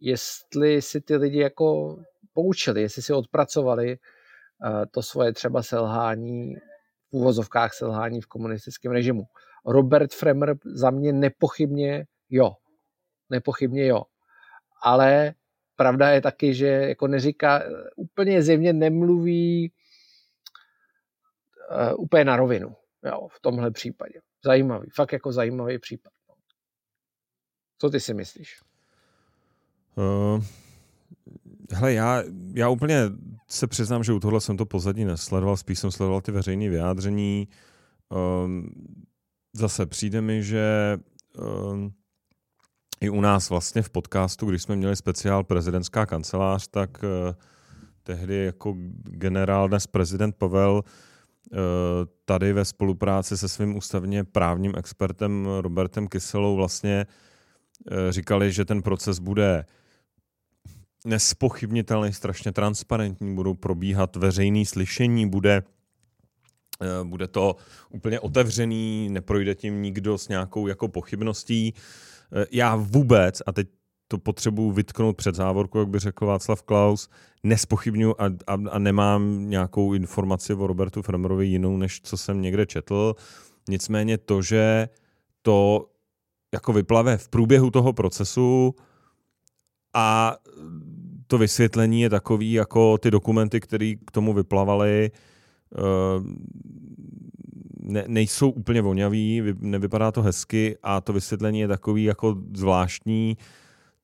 jestli si ty lidi jako poučili, jestli si odpracovali uh, to svoje třeba selhání, v úvozovkách selhání v komunistickém režimu. Robert Fremer za mě nepochybně jo. Nepochybně jo. Ale pravda je taky, že jako neříká, úplně zjevně nemluví uh, úplně na rovinu. Jo, v tomhle případě. Zajímavý, fakt jako zajímavý případ. Co ty si myslíš? Uh, hele, já, já úplně se přiznám, že u tohle jsem to pozadí nesledoval, spíš jsem sledoval ty veřejné vyjádření. Um, zase přijde mi, že um, i u nás vlastně v podcastu, když jsme měli speciál prezidentská kancelář, tak uh, tehdy jako generál, dnes prezident Pavel, uh, tady ve spolupráci se svým ústavně právním expertem Robertem Kyselou vlastně uh, říkali, že ten proces bude nespochybnitelný, strašně transparentní, budou probíhat veřejný slyšení, bude eh, bude to úplně otevřený, neprojde tím nikdo s nějakou jako pochybností. Eh, já vůbec, a teď to potřebuji vytknout před závorku, jak by řekl Václav Klaus, nespochybnuju a, a, a nemám nějakou informaci o Robertu Fremerovi jinou, než co jsem někde četl. Nicméně to, že to jako vyplave v průběhu toho procesu a to vysvětlení je takový, jako ty dokumenty, které k tomu vyplavaly, eh, ne, nejsou úplně vonavý, nevypadá to hezky a to vysvětlení je takový jako zvláštní,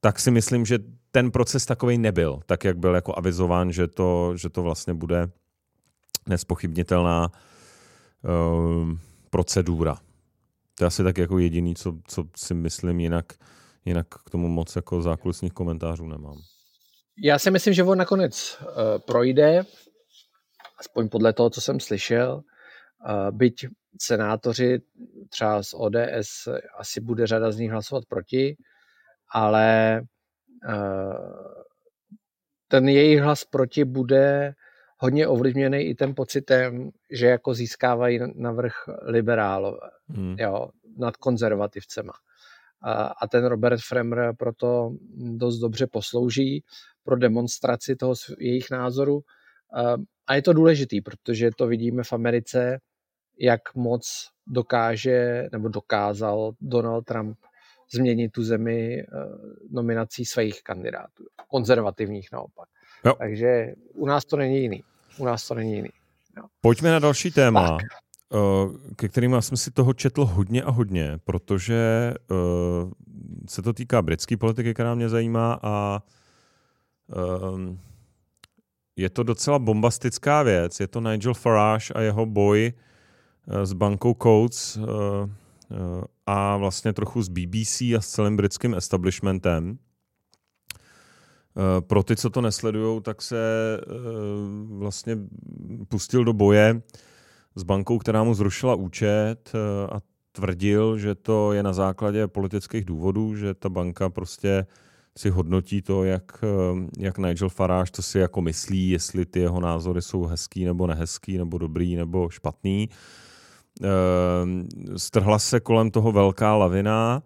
tak si myslím, že ten proces takový nebyl, tak jak byl jako avizován, že to, že to vlastně bude nespochybnitelná uh, procedura. To je asi tak jako jediný, co, co si myslím, jinak, jinak k tomu moc jako zákulisních komentářů nemám. Já si myslím, že on nakonec uh, projde, aspoň podle toho, co jsem slyšel, uh, byť senátoři třeba z ODS asi bude řada z nich hlasovat proti, ale uh, ten jejich hlas proti bude hodně ovlivněný i ten pocitem, že jako získávají na vrch liberálové, hmm. jo, nad konzervativcema. A, a ten Robert Fremer proto dost dobře poslouží pro demonstraci toho jejich názoru. A, a je to důležitý, protože to vidíme v Americe, jak moc dokáže nebo dokázal Donald Trump změnit tu zemi eh, nominací svých kandidátů, konzervativních naopak. Jo. Takže u nás to není jiný. U nás to není jiný. Jo. Pojďme na další téma, tak. Eh, ke kterým jsem si toho četl hodně a hodně, protože uh, se to týká britské politiky, která mě zajímá a uh, je to docela bombastická věc. Je to Nigel Farage a jeho boj s bankou Coates a vlastně trochu s BBC a s celým britským establishmentem. Eh, pro ty, co to nesledují, tak se eh, vlastně pustil do boje s bankou, která mu zrušila účet eh, a tvrdil, že to je na základě politických důvodů, že ta banka prostě si hodnotí to, jak, jak Nigel Farage to si jako myslí, jestli ty jeho názory jsou hezký nebo nehezký, nebo dobrý nebo špatný. Strhla se kolem toho velká lavina,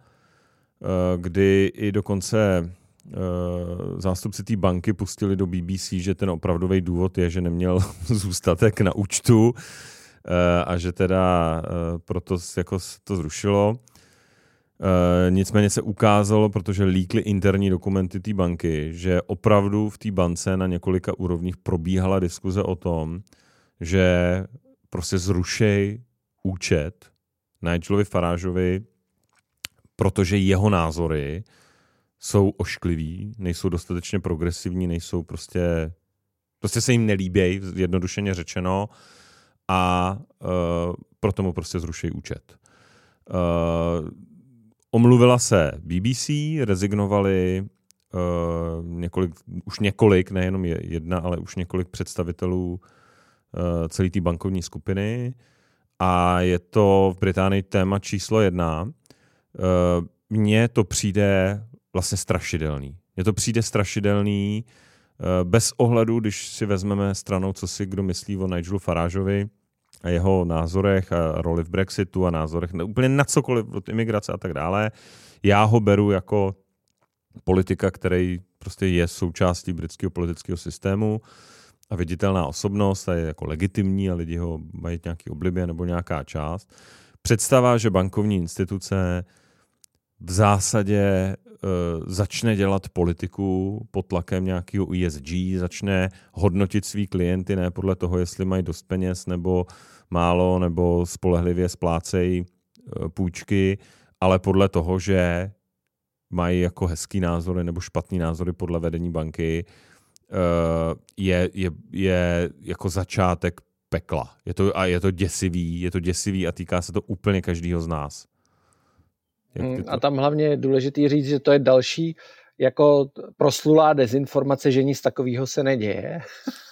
kdy i dokonce Eh, zástupci té banky pustili do BBC, že ten opravdový důvod je, že neměl zůstatek na účtu eh, a že teda eh, proto jako to zrušilo. Nicméně se ukázalo, protože líkly interní dokumenty té banky, že opravdu v té bance na několika úrovních probíhala diskuze o tom, že prostě zrušej účet Nigelovi Farážovi, protože jeho názory jsou oškliví, nejsou dostatečně progresivní, nejsou prostě, prostě se jim nelíbějí, jednodušeně řečeno, a uh, proto mu prostě zruší účet. Uh, omluvila se BBC, rezignovali uh, několik, už několik, nejenom jedna, ale už několik představitelů uh, celé té bankovní skupiny a je to v Británii téma číslo jedna. Uh, mně to přijde vlastně strašidelný. Mně to přijde strašidelný eh, bez ohledu, když si vezmeme stranou, co si kdo myslí o Nigelu Farážovi a jeho názorech a roli v Brexitu a názorech úplně na cokoliv od imigrace a tak dále. Já ho beru jako politika, který prostě je součástí britského politického systému a viditelná osobnost a je jako legitimní a lidi ho mají nějaký oblibě nebo nějaká část. Představa, že bankovní instituce v zásadě začne dělat politiku pod tlakem nějakého ESG, začne hodnotit svý klienty ne podle toho, jestli mají dost peněz nebo málo, nebo spolehlivě splácejí eh, půjčky, ale podle toho, že mají jako hezký názory nebo špatný názory podle vedení banky, eh, je, je, je jako začátek pekla. Je to, a je to děsivý, je to děsivý a týká se to úplně každého z nás. Mm, a tam hlavně je důležité říct, že to je další jako proslulá dezinformace, že nic takového se neděje.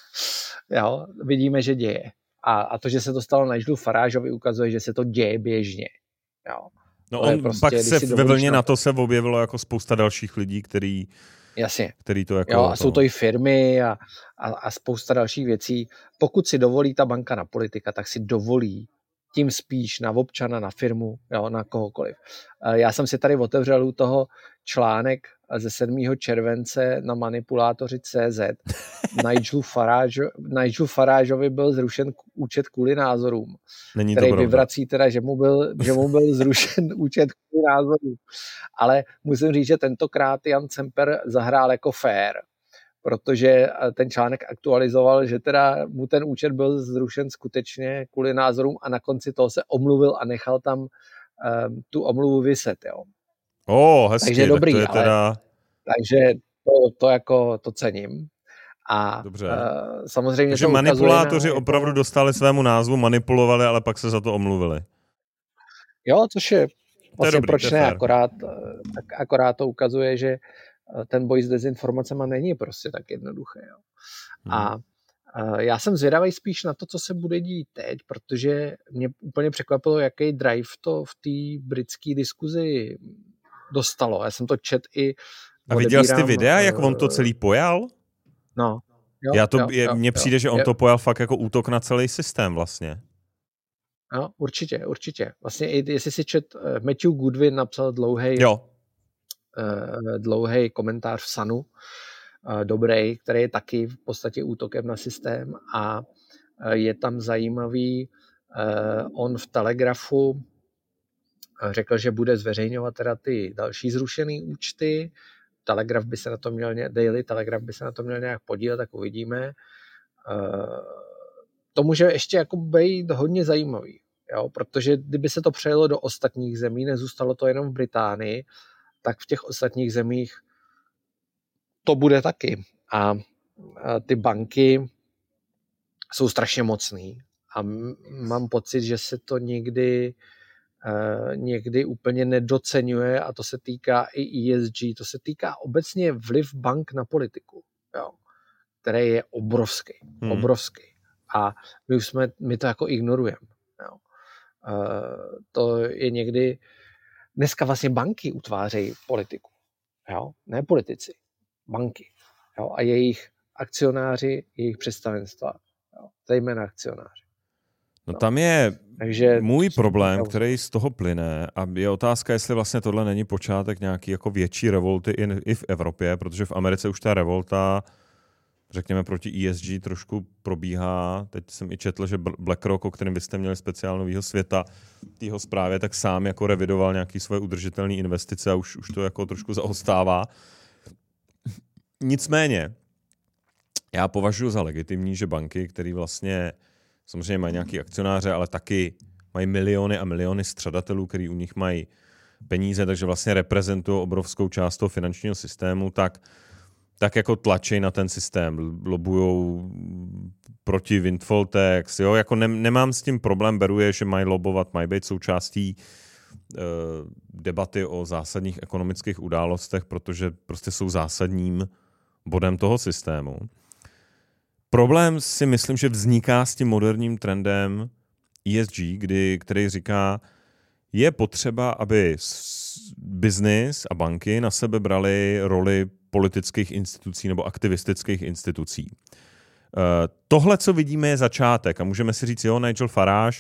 jo, vidíme, že děje. A, a to, že se to stalo na Ždu Farážovi, ukazuje, že se to děje běžně. Jo. No on prostě, pak se ve vlně na to se objevilo jako spousta dalších lidí, který, Jasně. který to jako... Jo, a jsou to i firmy a, a, a spousta dalších věcí. Pokud si dovolí ta banka na politika, tak si dovolí tím spíš na občana, na firmu, jo, na kohokoliv. Já jsem si tady otevřel u toho článek ze 7. července na manipulátoři CZ. Nigelu, Farage, Nigelu Farageovi byl zrušen účet kvůli názorům, Není který pravda. vyvrací teda, že mu, byl, že mu byl zrušen účet kvůli názorům. Ale musím říct, že tentokrát Jan Semper zahrál jako fair protože eh, ten článek aktualizoval, že teda mu ten účet byl zrušen skutečně kvůli názorům a na konci toho se omluvil a nechal tam um, tu omluvu vyset, jo. O, oh, hezky, takže dobrý, tak to je teda... ale, takže to, to jako to cením. A Dobře. Uh, samozřejmě Takže manipulátoři na, opravdu dostali svému názvu, manipulovali, ale pak se za to omluvili. Jo, což je vlastně dobrý, proč ne, akorát, eh, tak akorát to ukazuje, že ten boj s dezinformacemi není prostě tak jednoduchý. Jo. Hmm. A já jsem zvědavý spíš na to, co se bude dít teď, protože mě úplně překvapilo, jaký drive to v té britské diskuzi dostalo. Já jsem to čet i... A viděl jsi ty videa, jak on to eh, celý pojal? No. Jo, Já to, jo, je, mně přijde, jo, že on jo. to pojal fakt jako útok na celý systém vlastně. No, určitě, určitě. Vlastně i jestli si čet, Matthew Goodwin napsal dlouhý jo. Uh, dlouhý komentář v Sanu, uh, dobrý, který je taky v podstatě útokem na systém a uh, je tam zajímavý, on v Telegrafu řekl, že bude zveřejňovat teda ty další zrušené účty, Telegraf by se na to měl, Daily Telegraph by se na to měl nějak podílet, tak uvidíme. To může ještě jako být hodně zajímavý, jo? protože kdyby se to přejelo do ostatních zemí, nezůstalo to jenom v Británii, tak v těch ostatních zemích to bude taky. A ty banky jsou strašně mocný a mám pocit, že se to někdy Eh, někdy úplně nedocenuje a to se týká i ESG, to se týká obecně vliv bank na politiku, jo, který je obrovský, hmm. obrovský. A my už jsme, my to jako ignorujeme. Jo. Uh, to je někdy, dneska vlastně banky utvářejí politiku, jo, ne politici, banky. Jo, a jejich akcionáři, jejich představenstva, jo, zejména akcionáři. No, no tam je takže můj problém, který z toho plyne, a je otázka, jestli vlastně tohle není počátek nějaký jako větší revolty i, i v Evropě, protože v Americe už ta revolta, řekněme, proti ESG trošku probíhá. Teď jsem i četl, že BlackRock, o kterém byste měli speciálnového světa, tého zprávě, tak sám jako revidoval nějaký svoje udržitelné investice a už, už to jako trošku zaostává. Nicméně, já považuji za legitimní, že banky, které vlastně samozřejmě mají nějaký akcionáře, ale taky mají miliony a miliony střadatelů, který u nich mají peníze, takže vlastně reprezentují obrovskou část toho finančního systému, tak, tak jako tlačí na ten systém, lobují proti windfall tax, jo, jako ne, nemám s tím problém, beru je, že mají lobovat, mají být součástí uh, debaty o zásadních ekonomických událostech, protože prostě jsou zásadním bodem toho systému. Problém si myslím, že vzniká s tím moderním trendem ESG, kdy, který říká, je potřeba, aby biznis a banky na sebe brali roli politických institucí nebo aktivistických institucí. Uh, tohle, co vidíme, je začátek a můžeme si říct, jo, Nigel Farage,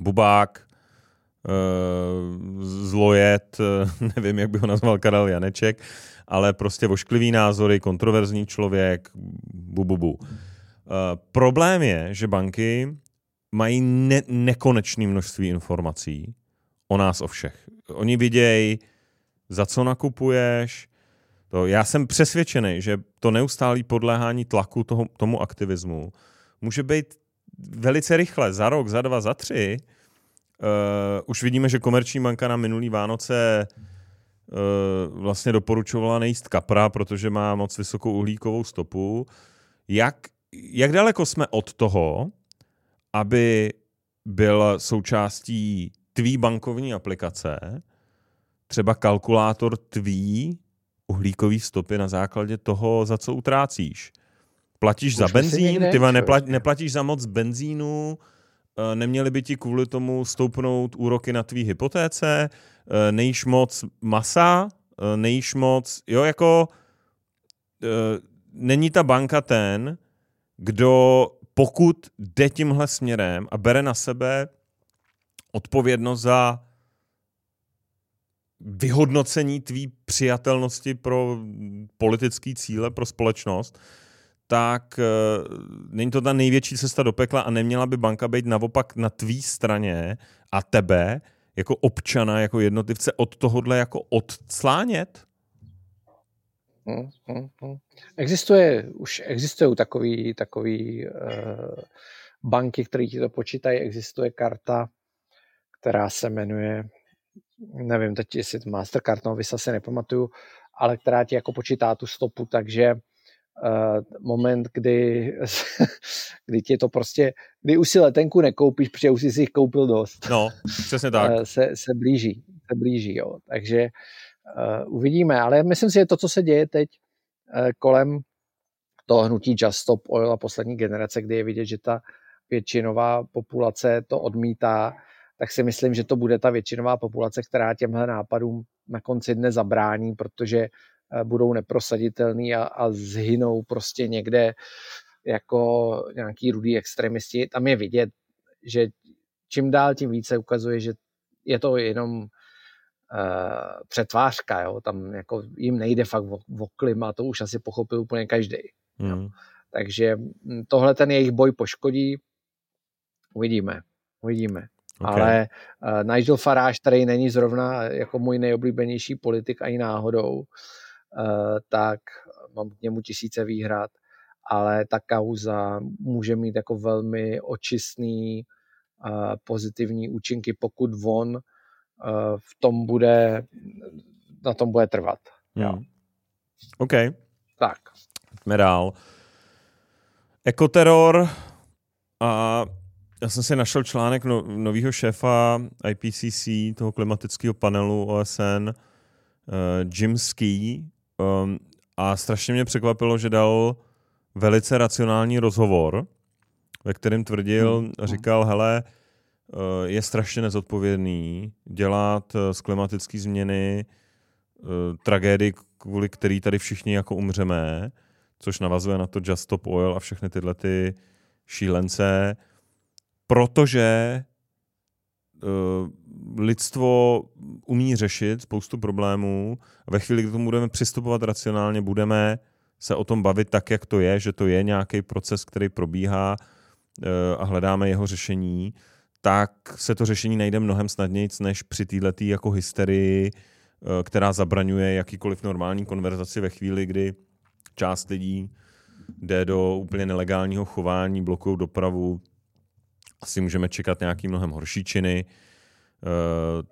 Bubák, uh, zlojet, nevím, jak by ho nazval Karel Janeček, ale prostě vošklivý názory, kontroverzní člověk, bu, bu, bu. Uh, problém je, že banky mají ne- nekonečné množství informací o nás, o všech. Oni vidějí, za co nakupuješ. To, já jsem přesvědčený, že to neustálý podléhání tlaku toho, tomu aktivismu může být velice rychle, za rok, za dva, za tři. Uh, už vidíme, že komerční banka na minulý Vánoce Eh, vlastně doporučovala nejíst kapra, protože má moc vysokou uhlíkovou stopu. Jak, jak daleko jsme od toho, aby byl součástí tvý bankovní aplikace třeba kalkulátor tvý uhlíkový stopy na základě toho, za co utrácíš. Platíš Už za benzín, ty neplat, neplatíš za moc benzínu, eh, neměli by ti kvůli tomu stoupnout úroky na tvý hypotéce, Eh, nejíš moc masa, eh, nejíš moc, jo, jako není ta banka ten, kdo pokud jde tímhle směrem a bere na sebe odpovědnost za vyhodnocení tvý přijatelnosti pro politické cíle, pro společnost, tak uh, není to ta největší cesta do pekla a neměla by banka být naopak na tvý straně a tebe jako občana, jako jednotlivce od tohohle jako odclánět? Hmm, hmm, hmm. Existuje, už existují takový, takový uh, banky, které ti to počítají. Existuje karta, která se jmenuje, nevím teď, jestli to Mastercard, no, Visa se nepamatuju, ale která ti jako počítá tu stopu, takže uh, moment, kdy, kdy ti to prostě, kdy už si letenku nekoupíš, protože už jsi si jich koupil dost. No, přesně tak. Uh, se, se blíží, se blíží, jo. Takže uh, uvidíme, ale myslím si, že to, co se děje teď uh, kolem toho hnutí Just Stop Oil a poslední generace, kdy je vidět, že ta většinová populace to odmítá, tak si myslím, že to bude ta většinová populace, která těmhle nápadům na konci dne zabrání, protože budou neprosaditelný a, a zhynou prostě někde jako nějaký rudý extremisti. Tam je vidět, že čím dál tím více ukazuje, že je to jenom uh, přetvářka, jo? tam jako jim nejde fakt o, o klima, to už asi pochopil úplně každý. Mm. Takže hm, tohle ten jejich boj poškodí, uvidíme, uvidíme. Okay. Ale uh, Nigel Farage, který není zrovna jako můj nejoblíbenější politik ani náhodou, uh, tak mám k němu tisíce výhrad, ale ta kauza může mít jako velmi očistný uh, pozitivní účinky, pokud on uh, v tom bude, na tom bude trvat. Hmm. Jo. OK. Tak. Jdeme dál. Ekoteror a já jsem si našel článek no, nového šéfa IPCC, toho klimatického panelu OSN, uh, eh, Jim Ski, um, a strašně mě překvapilo, že dal velice racionální rozhovor, ve kterém tvrdil hmm. říkal, hele, uh, je strašně nezodpovědný dělat uh, z klimatické změny uh, tragédii, kvůli který tady všichni jako umřeme, což navazuje na to Just Stop Oil a všechny tyhle ty šílence, protože uh, lidstvo umí řešit spoustu problémů a ve chvíli, kdy tomu budeme přistupovat racionálně, budeme se o tom bavit tak, jak to je, že to je nějaký proces, který probíhá uh, a hledáme jeho řešení, tak se to řešení najde mnohem snadněji, než při této jako hysterii, uh, která zabraňuje jakýkoliv normální konverzaci ve chvíli, kdy část lidí jde do úplně nelegálního chování, blokují dopravu, asi můžeme čekat nějaký mnohem horší činy, eh,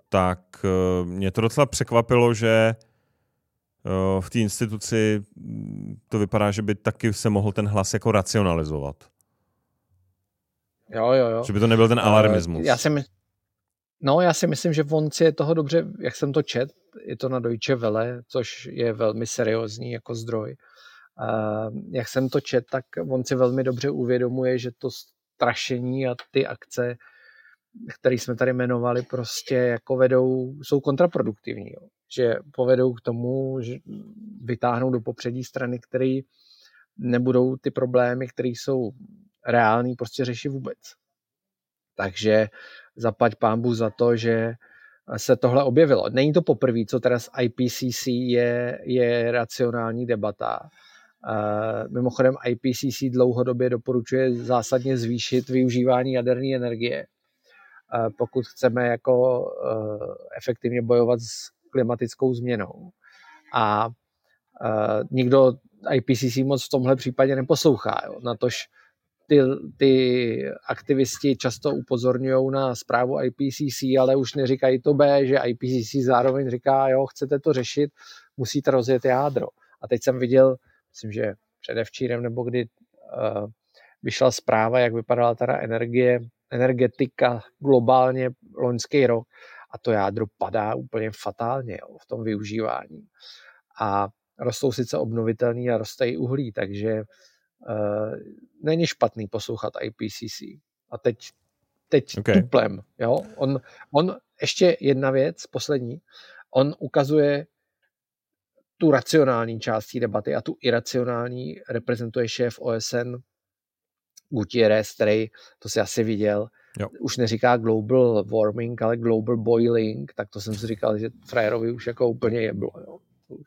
tak eh, mě to docela překvapilo, že eh, v té instituci mm, to vypadá, že by taky se mohl ten hlas jako racionalizovat. Jo, jo, jo. Že by to nebyl ten alarmismus. Já si, my... no, já si myslím, že on si je toho dobře, jak jsem to čet, je to na Deutsche Welle, což je velmi seriózní jako zdroj. Uh, jak jsem to čet, tak on si velmi dobře uvědomuje, že to strašení a ty akce, které jsme tady jmenovali, prostě jako vedou, jsou kontraproduktivní. Jo. Že povedou k tomu, že vytáhnou do popředí strany, které nebudou ty problémy, které jsou reální, prostě řešit vůbec. Takže zaplať pámbu za to, že se tohle objevilo. Není to poprvé, co teda z IPCC je, je racionální debata. Uh, mimochodem IPCC dlouhodobě doporučuje zásadně zvýšit využívání jaderné energie, uh, pokud chceme jako uh, efektivně bojovat s klimatickou změnou. A nikdo IPCC moc v tomhle případě neposlouchá. Jo. Natož ty, ty aktivisti často upozorňují na zprávu IPCC, ale už neříkají to B, že IPCC zároveň říká, jo, chcete to řešit, musíte rozjet jádro. A teď jsem viděl myslím, že předevčírem nebo kdy uh, vyšla zpráva, jak vypadala teda energie, energetika globálně loňský rok a to jádro padá úplně fatálně jo, v tom využívání. A rostou sice obnovitelný a roste i uhlí, takže uh, není špatný poslouchat IPCC. A teď, teď okay. tuplem. Jo? On, on, ještě jedna věc, poslední, on ukazuje tu racionální část debaty a tu iracionální reprezentuje šéf OSN Gutierrez, který, to si asi viděl, jo. už neříká global warming, ale global boiling, tak to jsem si říkal, že frajerovi už jako úplně jeblo. Jo. To už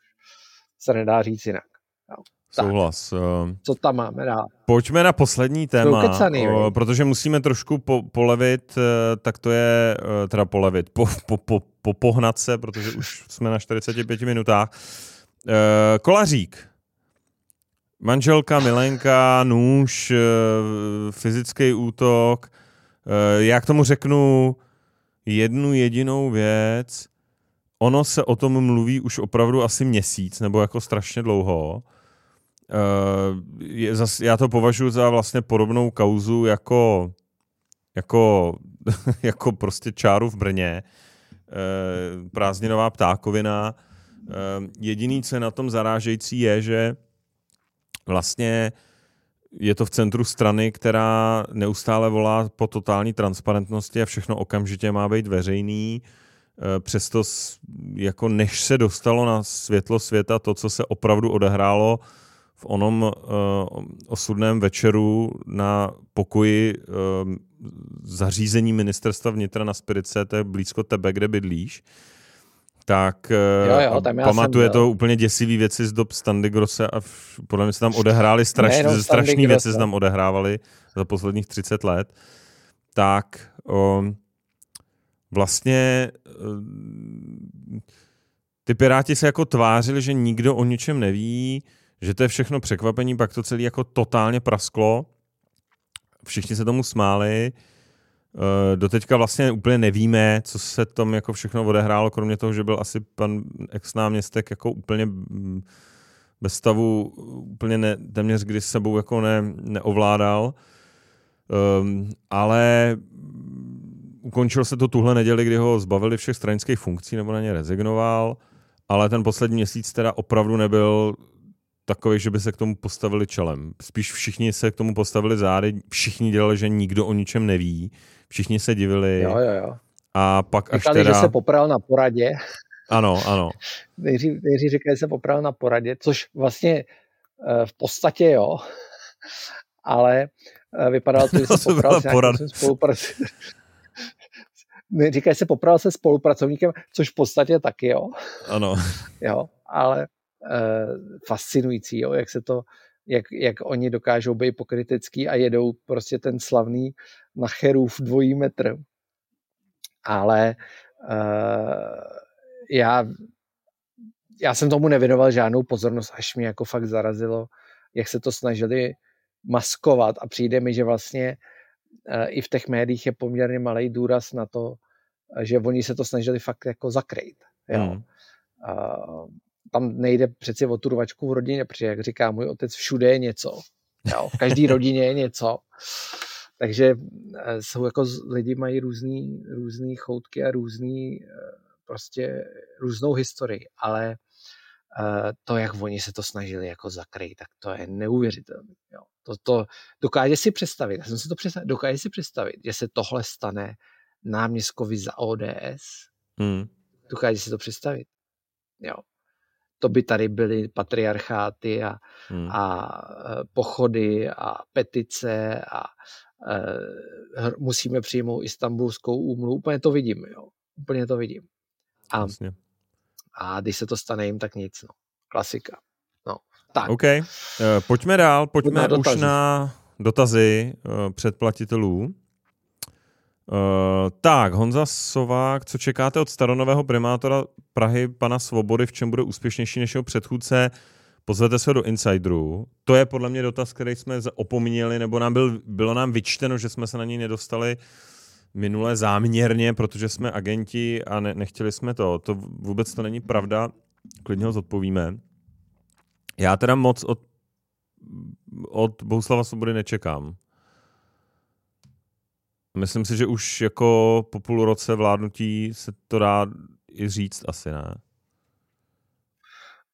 se nedá říct jinak. Jo. Souhlas. Tak. Eh, Co tam máme dál? Pojďme na poslední téma, kecany, o, protože musíme trošku po, polevit, eh, tak to je, eh, teda polevit, po, po, po, po pohnat se, protože už jsme na 45 minutách. Uh, kolařík. Manželka, milenka, nůž, uh, fyzický útok. Uh, já k tomu řeknu jednu jedinou věc. Ono se o tom mluví už opravdu asi měsíc, nebo jako strašně dlouho. Uh, je, zas, já to považuji za vlastně podobnou kauzu jako, jako, jako prostě čáru v Brně. Prázdninová ptákovina jediný, co je na tom zarážející, je, že vlastně je to v centru strany, která neustále volá po totální transparentnosti a všechno okamžitě má být veřejný. přesto jako než se dostalo na světlo světa to, co se opravdu odehrálo v onom uh, osudném večeru na pokoji uh, zařízení ministerstva vnitra na Spirice, to je blízko tebe, kde bydlíš, tak jo, jo, tam pamatuje to úplně děsivý věci z dob Standy Grosse a v, podle mě se tam odehrály straš, strašné věci se tam odehrávaly za posledních 30 let. Tak o, vlastně ty Piráti se jako tvářili, že nikdo o ničem neví, že to je všechno překvapení, pak to celé jako totálně prasklo. Všichni se tomu smáli. Uh, doteďka vlastně úplně nevíme, co se tam jako všechno odehrálo, kromě toho, že byl asi pan ex-náměstek jako úplně bez stavu, úplně ne, téměř kdy sebou jako ne, neovládal. Um, ale ukončil se to tuhle neděli, kdy ho zbavili všech stranických funkcí nebo na ně rezignoval, ale ten poslední měsíc teda opravdu nebyl takový, že by se k tomu postavili čelem. Spíš všichni se k tomu postavili zády, všichni dělali, že nikdo o ničem neví, všichni se divili. Jo, jo, jo. A pak Říkali, až teda... že se popral na poradě. Ano, ano. Nejdřív, nejdřív říkali, že se popral na poradě, což vlastně eh, v podstatě jo, ale eh, vypadalo to, že se popral s nějakým spolupracovníkem. Říkají se popral se spolupracovníkem, což v podstatě taky jo. Ano. Jo, ale uh, fascinující, jo, jak se to, jak, jak oni dokážou být pokrytecký a jedou prostě ten slavný na Cherův dvojí metr. Ale uh, já, já jsem tomu nevěnoval žádnou pozornost, až mě jako fakt zarazilo, jak se to snažili maskovat a přijde mi, že vlastně uh, i v těch médiích je poměrně malý důraz na to, že oni se to snažili fakt jako zakrýt. Jo. Hmm. Uh, tam nejde přeci o tu rvačku v rodině, protože jak říká můj otec, všude je něco. Jo? V každé rodině je něco. Takže eh, jsou jako lidi mají různý, různý choutky a různý eh, prostě různou historii, ale eh, to, jak oni se to snažili jako zakryt, tak to je neuvěřitelné. To, to dokáže si představit, já jsem si to představit, dokáže si představit, že se tohle stane náměstkovi za ODS. Hmm. Dokáže si to představit. Jo to by tady byly patriarcháty a, hmm. a e, pochody a petice a uh, musíme přijmout istambulskou úmluvu. Úplně to vidím, jo. Úplně to vidím. A, Jasně. a když se to stane jim, tak nic, no. Klasika. No, tak. OK, uh, pojďme dál, pojďme na už na dotazy uh, předplatitelů. Uh, tak, Honza Sovák, co čekáte od staronového primátora Prahy, pana Svobody, v čem bude úspěšnější než jeho předchůdce? Pozvete se do Insiderů. To je podle mě dotaz, který jsme opomněli, nebo nám byl, bylo nám vyčteno, že jsme se na něj nedostali minule záměrně, protože jsme agenti a ne, nechtěli jsme to. To vůbec to není pravda, klidně ho zodpovíme. Já teda moc od, od Bohuslava Svobody nečekám. Myslím si, že už jako po půl roce vládnutí se to dá i říct asi, ne?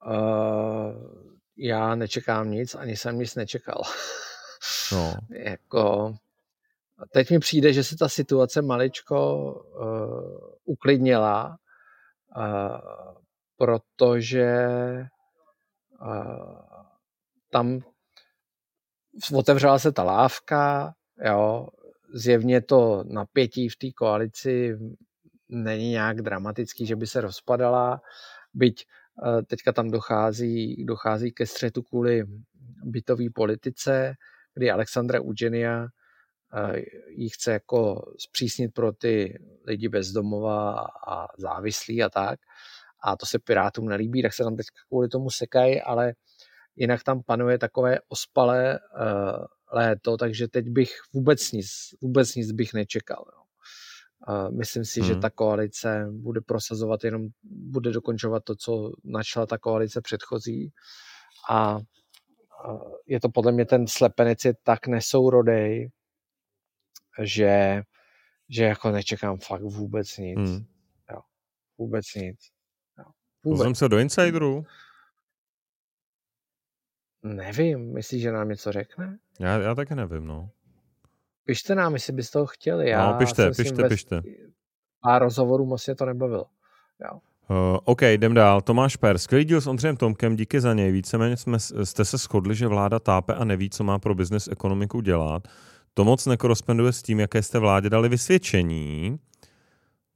Uh, já nečekám nic, ani jsem nic nečekal. No. jako, teď mi přijde, že se ta situace maličko uh, uklidnila, uh, protože uh, tam otevřela se ta lávka, jo, zjevně to napětí v té koalici není nějak dramatický, že by se rozpadala, byť eh, teďka tam dochází, dochází ke střetu kvůli bytové politice, kdy Alexandra Ugenia eh, ji chce jako zpřísnit pro ty lidi bezdomova a závislí a tak. A to se Pirátům nelíbí, tak se tam teďka kvůli tomu sekají, ale jinak tam panuje takové ospalé uh, léto, takže teď bych vůbec nic, vůbec nic bych nečekal. Jo. Myslím si, hmm. že ta koalice bude prosazovat jenom, bude dokončovat to, co načala ta koalice předchozí a je to podle mě ten slepenec je tak nesourodej, že, že jako nečekám fakt vůbec nic. Hmm. Jo. Vůbec nic. Jo. Vůbec. se do Insideru. Nevím, myslíš, že nám něco řekne? Já, já taky nevím, no. Pište nám, jestli byste toho chtěli. Já no, pište, pište, pište. a rozhovorů moc mě to nebavilo. Jo. Uh, OK, jdem dál. Tomáš Per, skvělý díl s Ondřejem Tomkem, díky za něj. Víceméně jsme, jste se shodli, že vláda tápe a neví, co má pro biznes ekonomiku dělat. To moc nekoresponduje s tím, jaké jste vládě dali vysvědčení.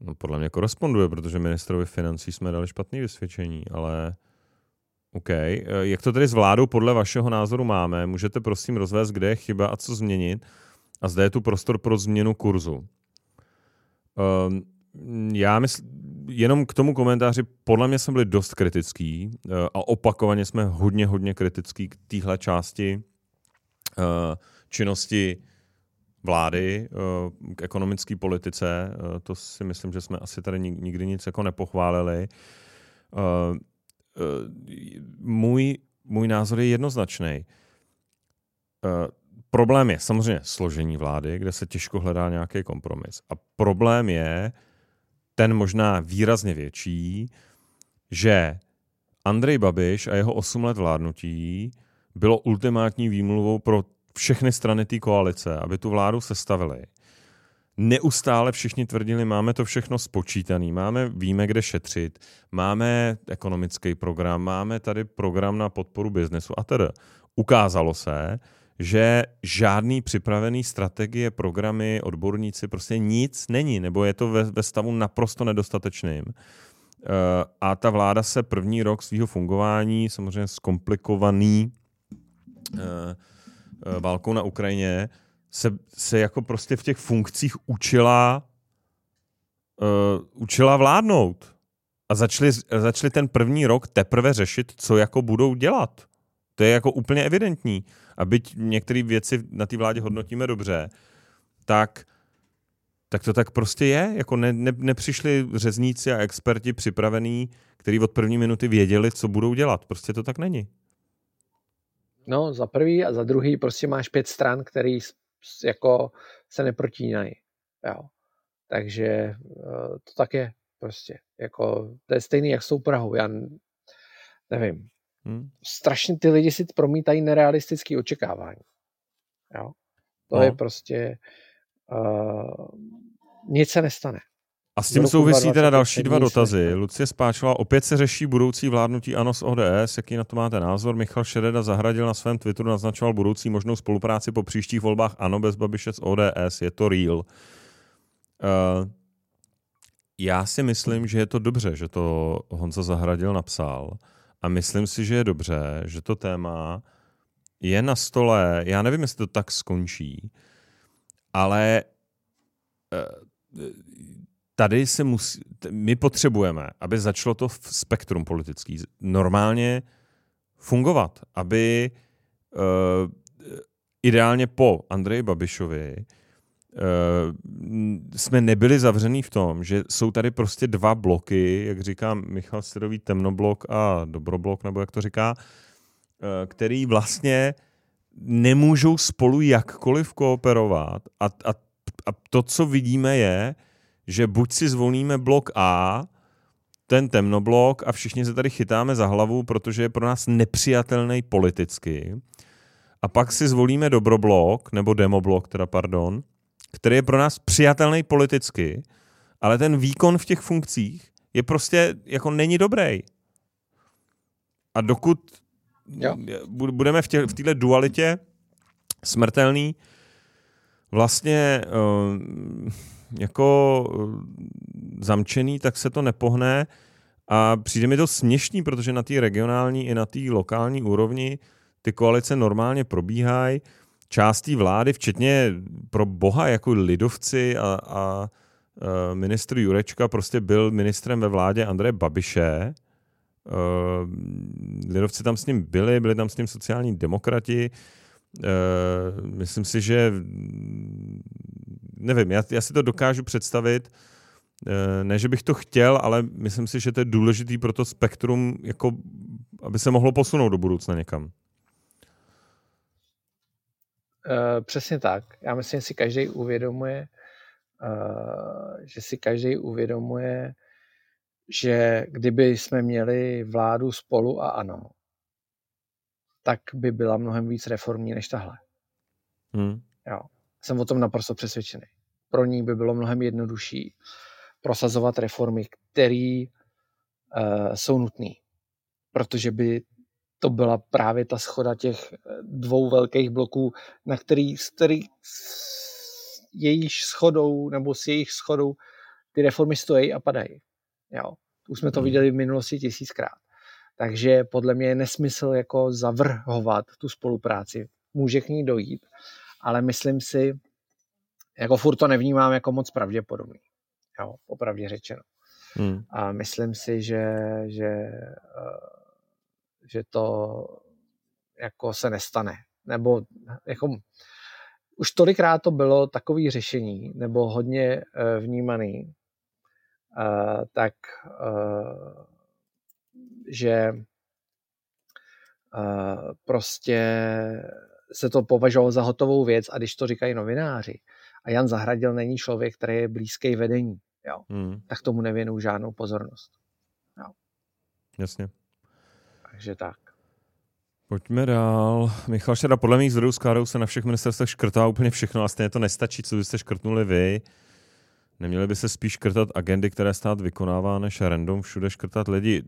No, podle mě koresponduje, protože ministrovi financí jsme dali špatné vysvědčení, ale OK. Eh, jak to tedy s vládou podle vašeho názoru máme? Můžete prosím rozvést, kde je chyba a co změnit? A zde je tu prostor pro změnu kurzu. Um, já myslím, jenom k tomu komentáři, podle mě jsme byli dost kritický uh, a opakovaně jsme hodně, hodně kritický k téhle části uh, činnosti vlády k ekonomické politice. To si myslím, že jsme asi tady nikdy nic jako nepochválili. Uh, můj, můj názor je jednoznačný. Problém je samozřejmě složení vlády, kde se těžko hledá nějaký kompromis. A problém je ten možná výrazně větší, že Andrej Babiš a jeho 8 let vládnutí bylo ultimátní výmluvou pro všechny strany té koalice, aby tu vládu sestavili. Neustále všichni tvrdili, máme to všechno spočítané, máme, víme, kde šetřit, máme ekonomický program, máme tady program na podporu biznesu a tedy. Ukázalo se, že žádný připravený strategie, programy, odborníci, prostě nic není, nebo je to ve, ve stavu naprosto nedostatečným. Uh, a ta vláda se první rok svého fungování, samozřejmě zkomplikovaný uh, uh, válkou na Ukrajině, se, se jako prostě v těch funkcích učila uh, učila vládnout. A začali, začali ten první rok teprve řešit, co jako budou dělat. To je jako úplně evidentní. A byť některé věci na té vládě hodnotíme dobře, tak, tak to tak prostě je. Jako ne, ne, nepřišli řezníci a experti připravení, kteří od první minuty věděli, co budou dělat. Prostě to tak není. No, za prvý a za druhý prostě máš pět stran, který jako se neprotínají. Jo. Takže eh, to tak je prostě. Jako, to je stejný, jak s tou Prahou. Já nevím. Hmm. Strašně ty lidi si promítají nerealistické očekávání. Jo. To no. je prostě uh, nic se nestane. A s tím souvisí teda další dva dotazy. Lucie Spáčová, opět se řeší budoucí vládnutí ANO s ODS. Jaký na to máte názor? Michal Šereda zahradil na svém Twitteru, naznačoval budoucí možnou spolupráci po příštích volbách ANO bez Babiše s ODS. Je to real. Uh, já si myslím, že je to dobře, že to Honza Zahradil napsal. A myslím si, že je dobře, že to téma je na stole. Já nevím, jestli to tak skončí, ale uh, tady se musí, my potřebujeme, aby začalo to v spektrum politický normálně fungovat, aby uh, ideálně po Andreji Babišovi uh, jsme nebyli zavřený v tom, že jsou tady prostě dva bloky, jak říká Michal Středový, temnoblok a dobroblok, nebo jak to říká, uh, který vlastně nemůžou spolu jakkoliv kooperovat a, a, a to, co vidíme, je, že buď si zvolíme blok A, ten temnoblok a všichni se tady chytáme za hlavu, protože je pro nás nepřijatelný politicky. A pak si zvolíme dobroblok, nebo demoblok, teda pardon, který je pro nás přijatelný politicky, ale ten výkon v těch funkcích je prostě jako není dobrý. A dokud jo. budeme v, tě, v dualitě smrtelný, vlastně uh, jako eh, zamčený, tak se to nepohne a přijde mi to směšný, protože na té regionální i na té lokální úrovni ty koalice normálně probíhají. Částí vlády, včetně pro boha jako lidovci a, a, a ministr Jurečka prostě byl ministrem ve vládě Andreje Babiše. Uh, lidovci tam s ním byli, byli tam s ním sociální demokrati. Myslím si, že nevím, já, já si to dokážu představit, eh, ne, že bych to chtěl, ale myslím si, že to je důležitý pro to spektrum, jako, aby se mohlo posunout do budoucna někam. Uh, přesně tak. Já myslím, že si každý uvědomuje, uh, že si každý uvědomuje, že kdyby jsme měli vládu spolu a ano, tak by byla mnohem víc reformní než tahle. Hmm. Jo. Jsem o tom naprosto přesvědčený. Pro ní by bylo mnohem jednodušší prosazovat reformy, které uh, jsou nutné. Protože by to byla právě ta schoda těch dvou velkých bloků, na který, s který s jejich schodou nebo s jejich schodou ty reformy stojí a padají. Jo. Už jsme to hmm. viděli v minulosti tisíckrát. Takže podle mě je nesmysl jako zavrhovat tu spolupráci. Může k ní dojít, ale myslím si, jako furt to nevnímám jako moc pravděpodobný. Jo, opravdě řečeno. Hmm. A myslím si, že, že, eh, že to jako se nestane. Nebo jako, už tolikrát to bylo takový řešení, nebo hodně eh, vnímaný, eh, tak že prostě se to považovalo za hotovou věc a když to říkají novináři a Jan Zahradil není člověk, který je blízký vedení, jo, hmm. tak tomu nevěnují žádnou pozornost. Jo. Jasně. Takže tak. Pojďme dál. Michal Šera, podle mých zdrojů s Károu se na všech ministerstvech škrtá úplně všechno a stejně to nestačí, co byste škrtnuli vy. Neměli by se spíš škrtat agendy, které stát vykonává, než random všude škrtat lidi?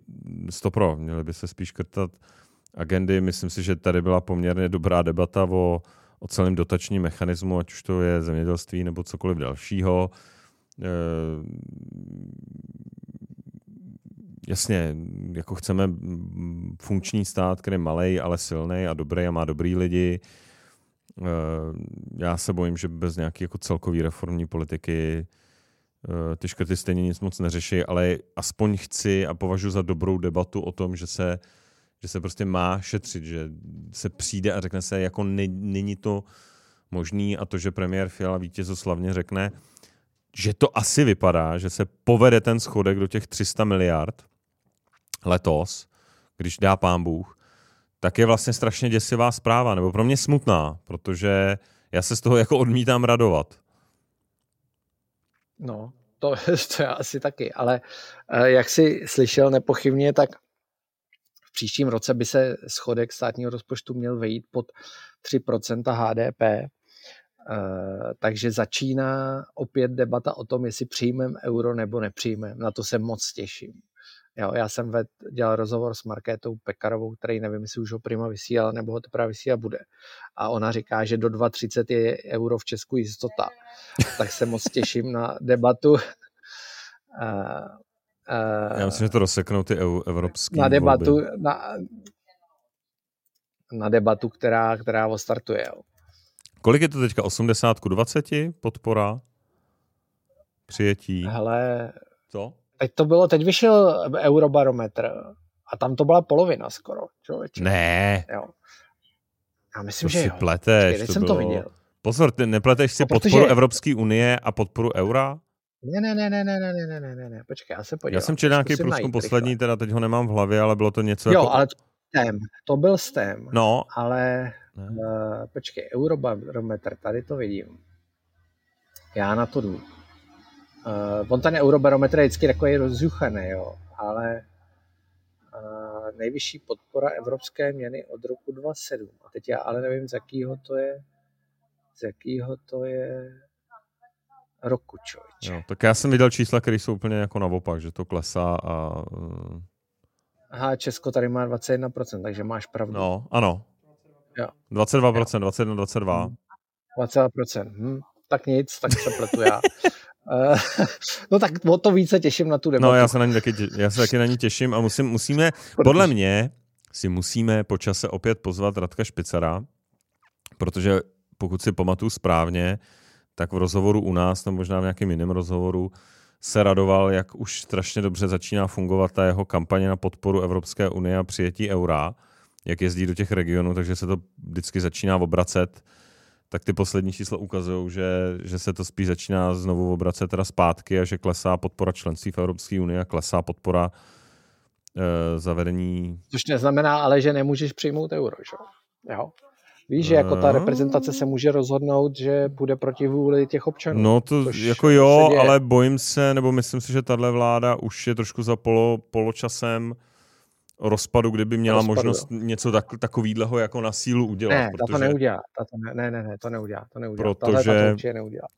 Stopro, měli by se spíš škrtat agendy. Myslím si, že tady byla poměrně dobrá debata o, o celém dotačním mechanismu, ať už to je zemědělství nebo cokoliv dalšího. E, jasně, jako chceme funkční stát, který je malý, ale silný a dobrý a má dobrý lidi. E, já se bojím, že bez nějaké jako celkové reformní politiky Eh, ty škrty stejně nic moc neřeší, ale aspoň chci a považuji za dobrou debatu o tom, že se, že se prostě má šetřit, že se přijde a řekne se, jako ne, není to možný a to, že premiér Fiala vítězoslavně řekne, že to asi vypadá, že se povede ten schodek do těch 300 miliard letos, když dá pán Bůh, tak je vlastně strašně děsivá zpráva, nebo pro mě smutná, protože já se z toho jako odmítám radovat. No, to, to já asi taky, ale eh, jak jsi slyšel nepochybně, tak v příštím roce by se schodek státního rozpočtu měl vejít pod 3% HDP, eh, takže začíná opět debata o tom, jestli přijmeme euro nebo nepřijmeme. Na to se moc těším. Jo, já jsem ved, dělal rozhovor s Markétou Pekarovou, který nevím, jestli už ho Prima vysílal, nebo ho teprve vysílat bude. A ona říká, že do 2,30 je euro v Česku jistota. tak se moc těším na debatu. Uh, já myslím, že to rozseknou ty evropské Na debatu, na, na debatu, která, která ostartuje. Jo. Kolik je to teďka? 80 ku 20 podpora? Přijetí? Hele, Co? Teď to bylo, teď vyšel Eurobarometr a tam to byla polovina skoro, člověče. Ne. Jo. Já myslím, to že si jo. pleteš. to jsem bylo... to viděl. Pozor, ty nepleteš si no, protože... podporu Evropské unie a podporu eura? Ne, ne, ne, ne, ne, ne, ne, ne, ne, ne, počkej, já se podívám. Já jsem četl nějaký průzkum poslední, teda teď ho nemám v hlavě, ale bylo to něco jo, jako... ale STEM, to byl STEM. No. Ale, uh, počkej, Eurobarometr, tady to vidím. Já na to jdu. Uh, on ten eurobarometr je vždycky takový rozjuchaný, jo, ale uh, nejvyšší podpora evropské měny od roku 2007. A teď já ale nevím, z jakého to je, z jakého to je roku, člověče. Jo, tak já jsem viděl čísla, které jsou úplně jako naopak, že to klesá a... Uh... Aha, Česko tady má 21%, takže máš pravdu. No, ano. Jo. 22%, jo. 21, 22. 22%, hm. tak nic, tak se pletu já. Eh, no tak o to více těším na tu debatu. No já se na ní taky, já se taky na ní těším a musím, musíme, podle mě si musíme po čase opět pozvat Radka Špicara, protože pokud si pamatuju správně, tak v rozhovoru u nás, nebo možná v nějakém jiném rozhovoru, se radoval, jak už strašně dobře začíná fungovat ta jeho kampaně na podporu Evropské unie a přijetí eura, jak jezdí do těch regionů, takže se to vždycky začíná obracet tak ty poslední čísla ukazují, že, že se to spíš začíná znovu obracet teda zpátky a že klesá podpora členství v Evropské unii a klesá podpora e, zavedení. Což neznamená ale, že nemůžeš přijmout euro, že? jo? Víš, že jako ta reprezentace se může rozhodnout, že bude proti vůli těch občanů. No to jako jo, ale bojím se, nebo myslím si, že tahle vláda už je trošku za polo, poločasem rozpadu, kdyby měla rozpadu, možnost jo. něco tak, takovýhleho jako na sílu udělat. Ne, protože, ta to neudělá. Ta to ne, ne, ne, to neudělá. To neudělá. Protože, to neudělá.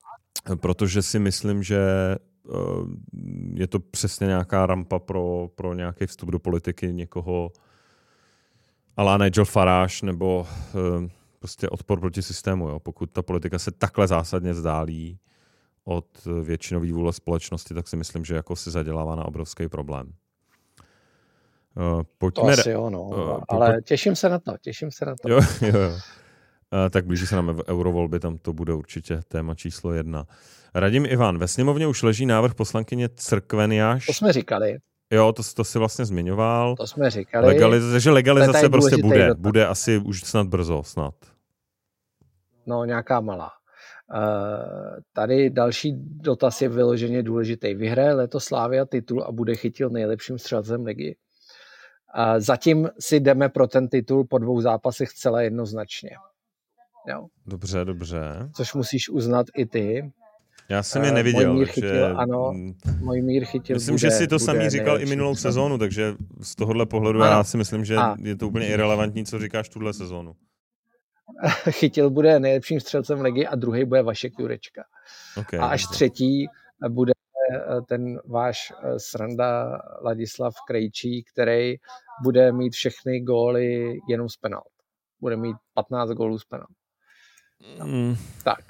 protože si myslím, že je to přesně nějaká rampa pro, pro nějaký vstup do politiky někoho alá Nigel Farage nebo uh, prostě odpor proti systému. Jo. Pokud ta politika se takhle zásadně vzdálí od většinové vůle společnosti, tak si myslím, že jako si zadělává na obrovský problém. Uh, pojďme... To asi jo, no. Uh, ale těším se na to, těším se na to. Jo, jo, jo. Uh, tak blíží se nám eurovolby, tam to bude určitě téma číslo jedna. Radim Ivan, ve sněmovně už leží návrh poslankyně Crkveniáš. To jsme říkali. Jo, to, to si vlastně zmiňoval. To jsme říkali. Legaliz- že legalizace prostě bude. Dotaz. Bude asi už snad brzo, snad. No, nějaká malá. Uh, tady další dotaz je vyloženě důležitý. Vyhraje letos Slávia titul a bude chytil nejlepším střelcem ligy. Uh, zatím si jdeme pro ten titul po dvou zápasech celé jednoznačně. Jo. Dobře, dobře. Což musíš uznat i ty. Já jsem je neviděl. Můj mír chytil, že... ano, můj mír chytil. Myslím, bude, že si to samý říkal i minulou sezónu, takže z tohohle pohledu ano. já si myslím, že a. je to úplně irrelevantní, co říkáš tuhle sezónu. chytil bude nejlepším střelcem ligy a druhý bude Vašek Jurečka. Okay, a až dobře. třetí bude eh, ten váš eh, sranda Ladislav Krejčí, který bude mít všechny góly jenom z penalt. Bude mít 15 gólů z penalt. Mm. Tak.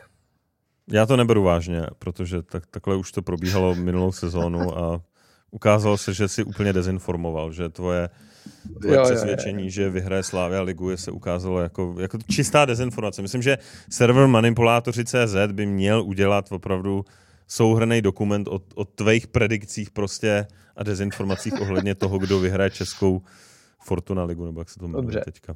Já to neberu vážně, protože tak, takhle už to probíhalo minulou sezónu a ukázalo se, že si úplně dezinformoval, že tvoje, tvoje jo, přesvědčení, jo, jo. že vyhraje Slávia ligu, je se ukázalo jako, jako čistá dezinformace. Myslím, že server manipulátoři.cz by měl udělat opravdu souhrný dokument o, o tvých predikcích prostě a dezinformacích ohledně toho, kdo vyhraje českou Fortuna ligu, nebo jak se to jmenuje teďka.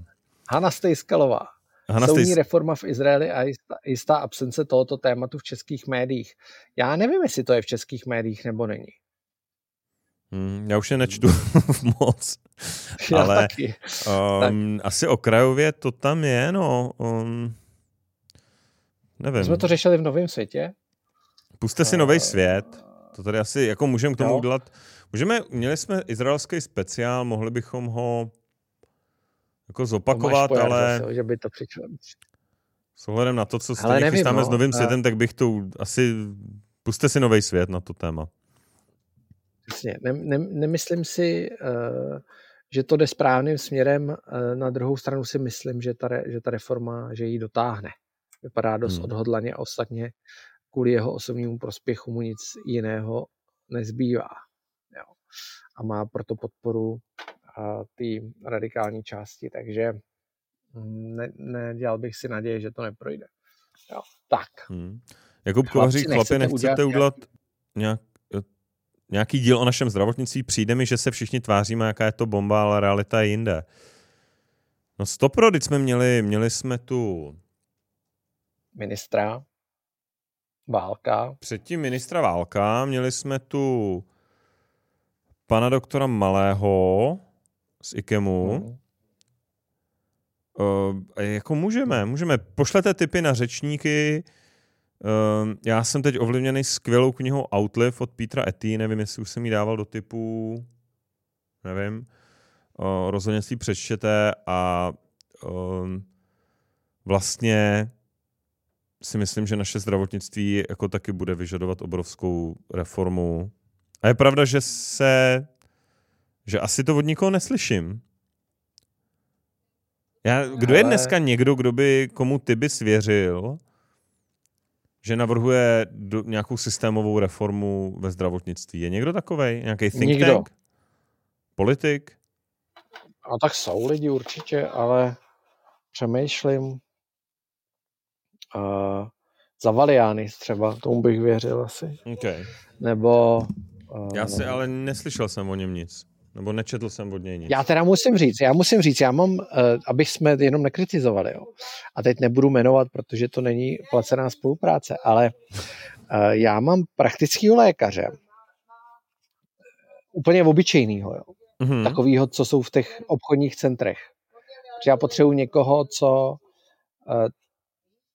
Hanna Stejskalová. Hanna Soudní Stejs... reforma v Izraeli a jistá, jistá absence tohoto tématu v českých médiích. Já nevím, jestli to je v českých médiích nebo není. Hmm, já už je nečtu moc. Já ale taky. Um, tak. asi okrajově to tam je, no. Um, nevím. My jsme to řešili v Novém světě. Puste si uh, Nový svět. To tady asi, jako můžeme k tomu jo. udělat. Můžeme, měli jsme izraelský speciál, mohli bychom ho jako zopakovat, ale... Zase, že by to. S ohledem na to, co stejně nevím, chystáme no. s novým světem, tak bych to asi... Puste si nový svět na to téma. Přesně. Ne, ne, nemyslím si, uh, že to jde správným směrem. Uh, na druhou stranu si myslím, že ta, že ta reforma, že ji dotáhne. Vypadá dost hmm. odhodlaně a ostatně kvůli jeho osobnímu prospěchu mu nic jiného nezbývá. Jo. A má proto podporu té radikální části, takže mm, ne, nedělal bych si naději, že to neprojde. Jo, tak. Hmm. Jakub Kovařík, chlapi, nechcete udělat nějak, nějaký díl o našem zdravotnictví? Přijde mi, že se všichni tváříme, jaká je to bomba, ale realita je jinde. No stopro, když jsme měli, měli jsme tu ministra Válka. Předtím ministra Válka, měli jsme tu pana doktora Malého, z IKEMu. Hmm. Uh, jako můžeme, můžeme. Pošlete tipy na řečníky. Uh, já jsem teď ovlivněný skvělou knihou Outlive od Petra Etty, nevím, jestli už jsem ji dával do typu, nevím. Uh, rozhodně si ji přečtěte a uh, vlastně si myslím, že naše zdravotnictví jako taky bude vyžadovat obrovskou reformu. A je pravda, že se že asi to od nikoho neslyším. Já, kdo Ale... je dneska někdo, kdo by, komu ty by svěřil, že navrhuje do, nějakou systémovou reformu ve zdravotnictví? Je někdo takový? Nějaký think Nikdo. tank? Politik? No tak jsou lidi určitě, ale přemýšlím. Uh, za Valiány třeba, tomu bych věřil asi. Okay. Nebo... Uh, Já si ale neslyšel jsem o něm nic. Nebo nečetl jsem od něj nic. Já teda musím říct, já musím říct, já mám, uh, abych jsme jenom nekritizovali, jo. A teď nebudu jmenovat, protože to není placená spolupráce, ale uh, já mám praktického lékaře, úplně obyčejného, jo. Mm-hmm. Takovýho, co jsou v těch obchodních centrech. Protože já potřebuji někoho, co, uh,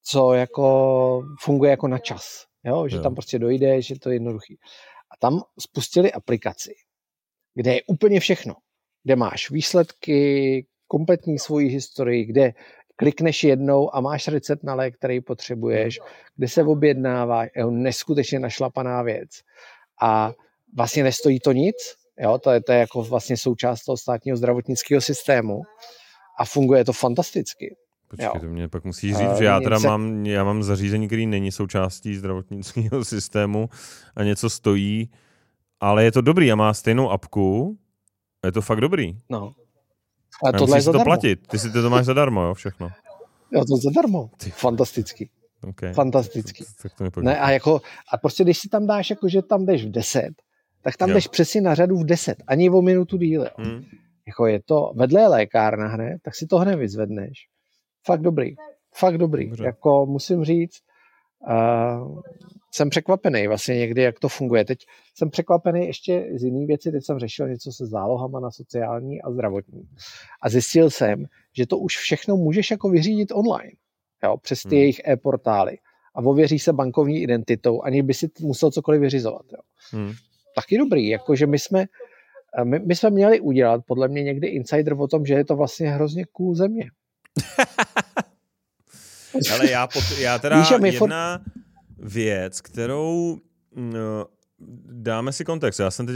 co jako funguje jako na čas. Jo? Že jo. tam prostě dojde, že to je jednoduchý. A tam spustili aplikaci, kde je úplně všechno. Kde máš výsledky, kompletní svoji historii, kde klikneš jednou a máš recept na lék, který potřebuješ, kde se objednává, je neskutečně našlapaná věc. a vlastně nestojí to nic, jo, to je, to je jako vlastně součást toho státního zdravotnického systému a funguje to fantasticky. Počkej, to mě pak musí říct, uh, že já teda se... mám, já mám zařízení, který není součástí zdravotnického systému a něco stojí, ale je to dobrý a má stejnou apku, je to fakt dobrý. No. A tohle je si to platit, ty si to máš zadarmo, jo, všechno. Jo, to zadarmo. Ty. Fantastický. Okay. Fantastický. Tak to, to ne, a, jako, a prostě když si tam dáš, jako, že tam jdeš v 10, tak tam jo. jdeš přesně na řadu v 10, ani o minutu díle. Hmm. Jako je to, vedle je lékárna hned, tak si to hned vyzvedneš. Fakt dobrý. Fakt dobrý. Dobře. Jako musím říct, uh, jsem překvapený vlastně někdy, jak to funguje. Teď jsem překvapený ještě z jiný věci, teď jsem řešil něco se zálohama na sociální a zdravotní. A zjistil jsem, že to už všechno můžeš jako vyřídit online, jo, přes ty hmm. jejich e-portály. A ověří se bankovní identitou, ani by si musel cokoliv vyřizovat. Jo. Hmm. Taky dobrý, jakože my jsme, my, my jsme měli udělat podle mě někdy insider o tom, že je to vlastně hrozně cool země. Ale já, pot, já teda Víš, jedna for... věc, kterou no, dáme si kontext. Já jsem teď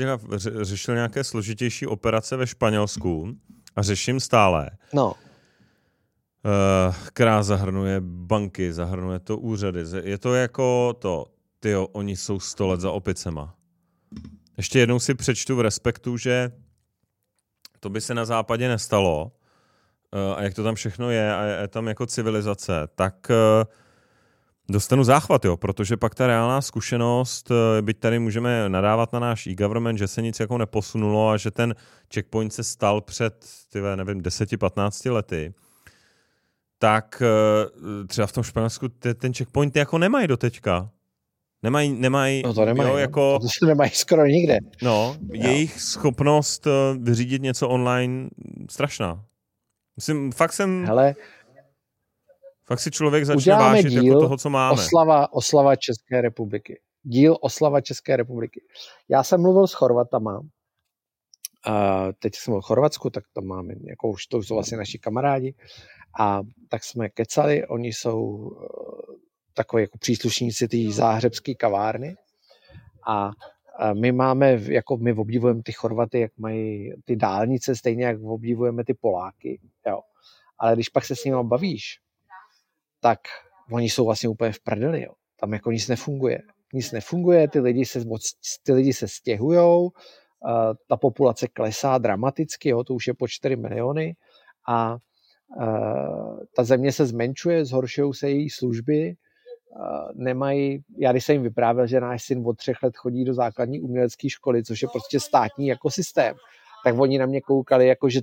řešil nějaké složitější operace ve Španělsku a řeším stále. No. Uh, která zahrnuje banky, zahrnuje to úřady. Je to jako to, tyjo, oni jsou sto let za opicema. Ještě jednou si přečtu v respektu, že to by se na západě nestalo, Eh, a jak to tam všechno je a je tam jako civilizace, tak eh, dostanu záchvat, jo, protože pak ta reálná zkušenost, eh, byť tady můžeme nadávat na náš e-government, že se nic jako neposunulo a že ten checkpoint se stal před, tyve, nevím, 10-15 lety, tak třeba v tom Španělsku ten checkpoint jako nemají do teďka. Nemají, nemají, no to nemají, jo, no. jako, to nemají skoro nikde. No, jejich schopnost vyřídit něco online strašná. Myslím, fakt jsem... Hele, fakt si člověk začne vážit jako díl jako toho, co máme. Oslava, oslava České republiky. Díl oslava České republiky. Já jsem mluvil s Chorvatama, a teď jsem v Chorvatsku, tak tam máme, jako už to jsou vlastně naši kamarádi, a tak jsme kecali, oni jsou uh, takové jako příslušníci té záhřebské kavárny a my máme, jako my obdivujeme ty Chorvaty, jak mají ty dálnice, stejně jak obdivujeme ty Poláky, jo. Ale když pak se s nimi bavíš, tak oni jsou vlastně úplně v prdeli, jo. Tam jako nic nefunguje. Nic nefunguje, ty lidi se, ty lidi se stěhujou, ta populace klesá dramaticky, jo, to už je po 4 miliony a ta země se zmenšuje, zhoršují se její služby, nemají, já když jsem jim vyprávěl, že náš syn od třech let chodí do základní umělecké školy, což je prostě státní jako systém, tak oni na mě koukali, jako že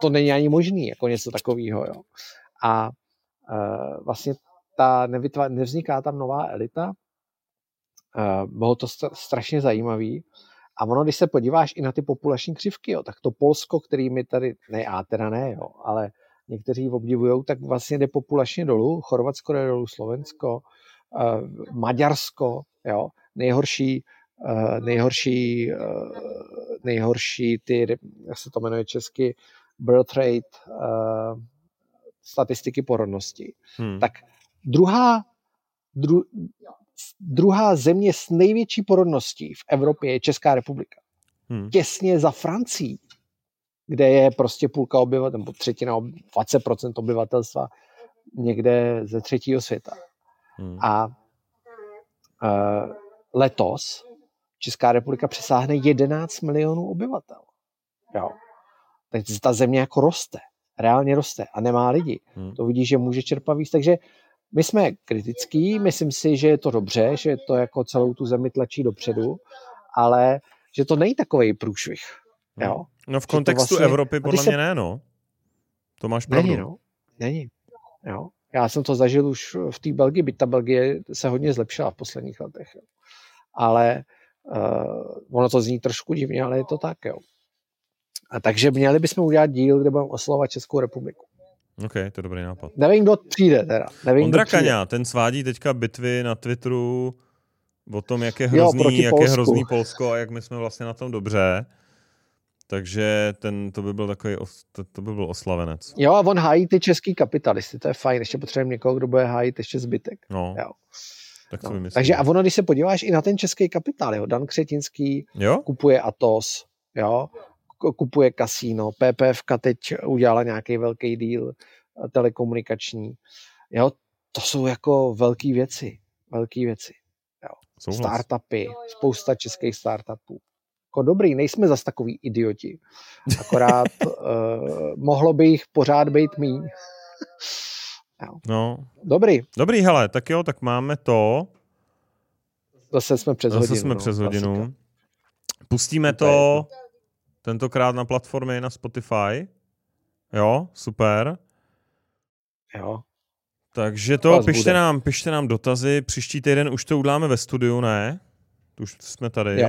to není ani možný, jako něco takového. Jo. A uh, vlastně ta nevytvá, nevzniká tam nová elita, uh, bylo to strašně zajímavý. A ono, když se podíváš i na ty populační křivky, jo, tak to Polsko, který mi tady, ne, a teda ne, jo, ale někteří obdivují, tak vlastně jde populačně dolů. Chorvatsko jde dolů, Slovensko, uh, Maďarsko, jo, nejhorší, uh, nejhorší, uh, nejhorší ty, jak se to jmenuje česky, birth rate, statistiky porodnosti. Hmm. Tak druhá, dru, druhá země s největší porodností v Evropě je Česká republika. Hmm. Těsně za Francií kde je prostě půlka obyvatel, nebo třetina, 20% obyvatelstva někde ze třetího světa. Hmm. A uh, letos Česká republika přesáhne 11 milionů obyvatel. Jo. Tak ta země jako roste, reálně roste a nemá lidi. Hmm. To vidí, že může čerpat víc, takže my jsme kritický, myslím si, že je to dobře, že to jako celou tu zemi tlačí dopředu, ale že to není takový průšvih. Jo? No v kontextu vlastně, Evropy podle mě ne, no. To máš pravdu. Není, no. Není. Jo. Já jsem to zažil už v té Belgii, byť ta Belgie se hodně zlepšila v posledních letech. Jo. Ale uh, ono to zní trošku divně, ale je to tak, jo. A takže měli bychom udělat díl, kde budeme oslovat Českou republiku. OK, to je dobrý nápad. Nevím, kdo přijde teda. Nevím, Ondra Kaňa, ten svádí teďka bitvy na Twitteru o tom, jak je hrozný, jo, jak je hrozný Polsko a jak my jsme vlastně na tom dobře. Takže ten, to by byl takový, to, to by byl oslavenec. Jo, a on hájí ty český kapitalisty, to je fajn. Ještě potřebujeme někoho, kdo bude hájit ještě zbytek. No. Jo. Tak to No. Takže a ono, když se podíváš i na ten český kapitál, jo, Dan Křetinský Jo? kupuje Atos, jo, kupuje kasíno, PPFka teď udělala nějaký velký díl eh, telekomunikační, jo, to jsou jako velké věci, velké věci. Souhlas. Startupy, spousta českých startupů. Jako dobrý, nejsme zas takový idioti. Akorát uh, mohlo by jich pořád být míň. No, Dobrý, dobrý, hele, tak jo, tak máme to. zase jsme přes Zase hodinu. jsme no, přes klasika. hodinu. Pustíme To je to tentokrát na platformě na Spotify. Jo, super. Jo, Takže to, Vás pište bude. nám, pište nám dotazy. Příští týden už to uděláme ve studiu, ne? Už jsme tady. Jo.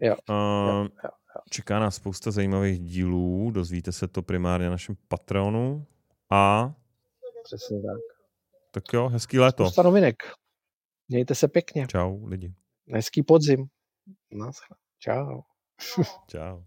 Jo. Uh, jo, Čeká nás spousta zajímavých dílů. Dozvíte se to primárně na našem Patreonu. A přesně tak. tak jo, hezký léto. Spousta novinek. Mějte se pěkně. Čau lidi. Hezký podzim. Naschle. Čau. Čau.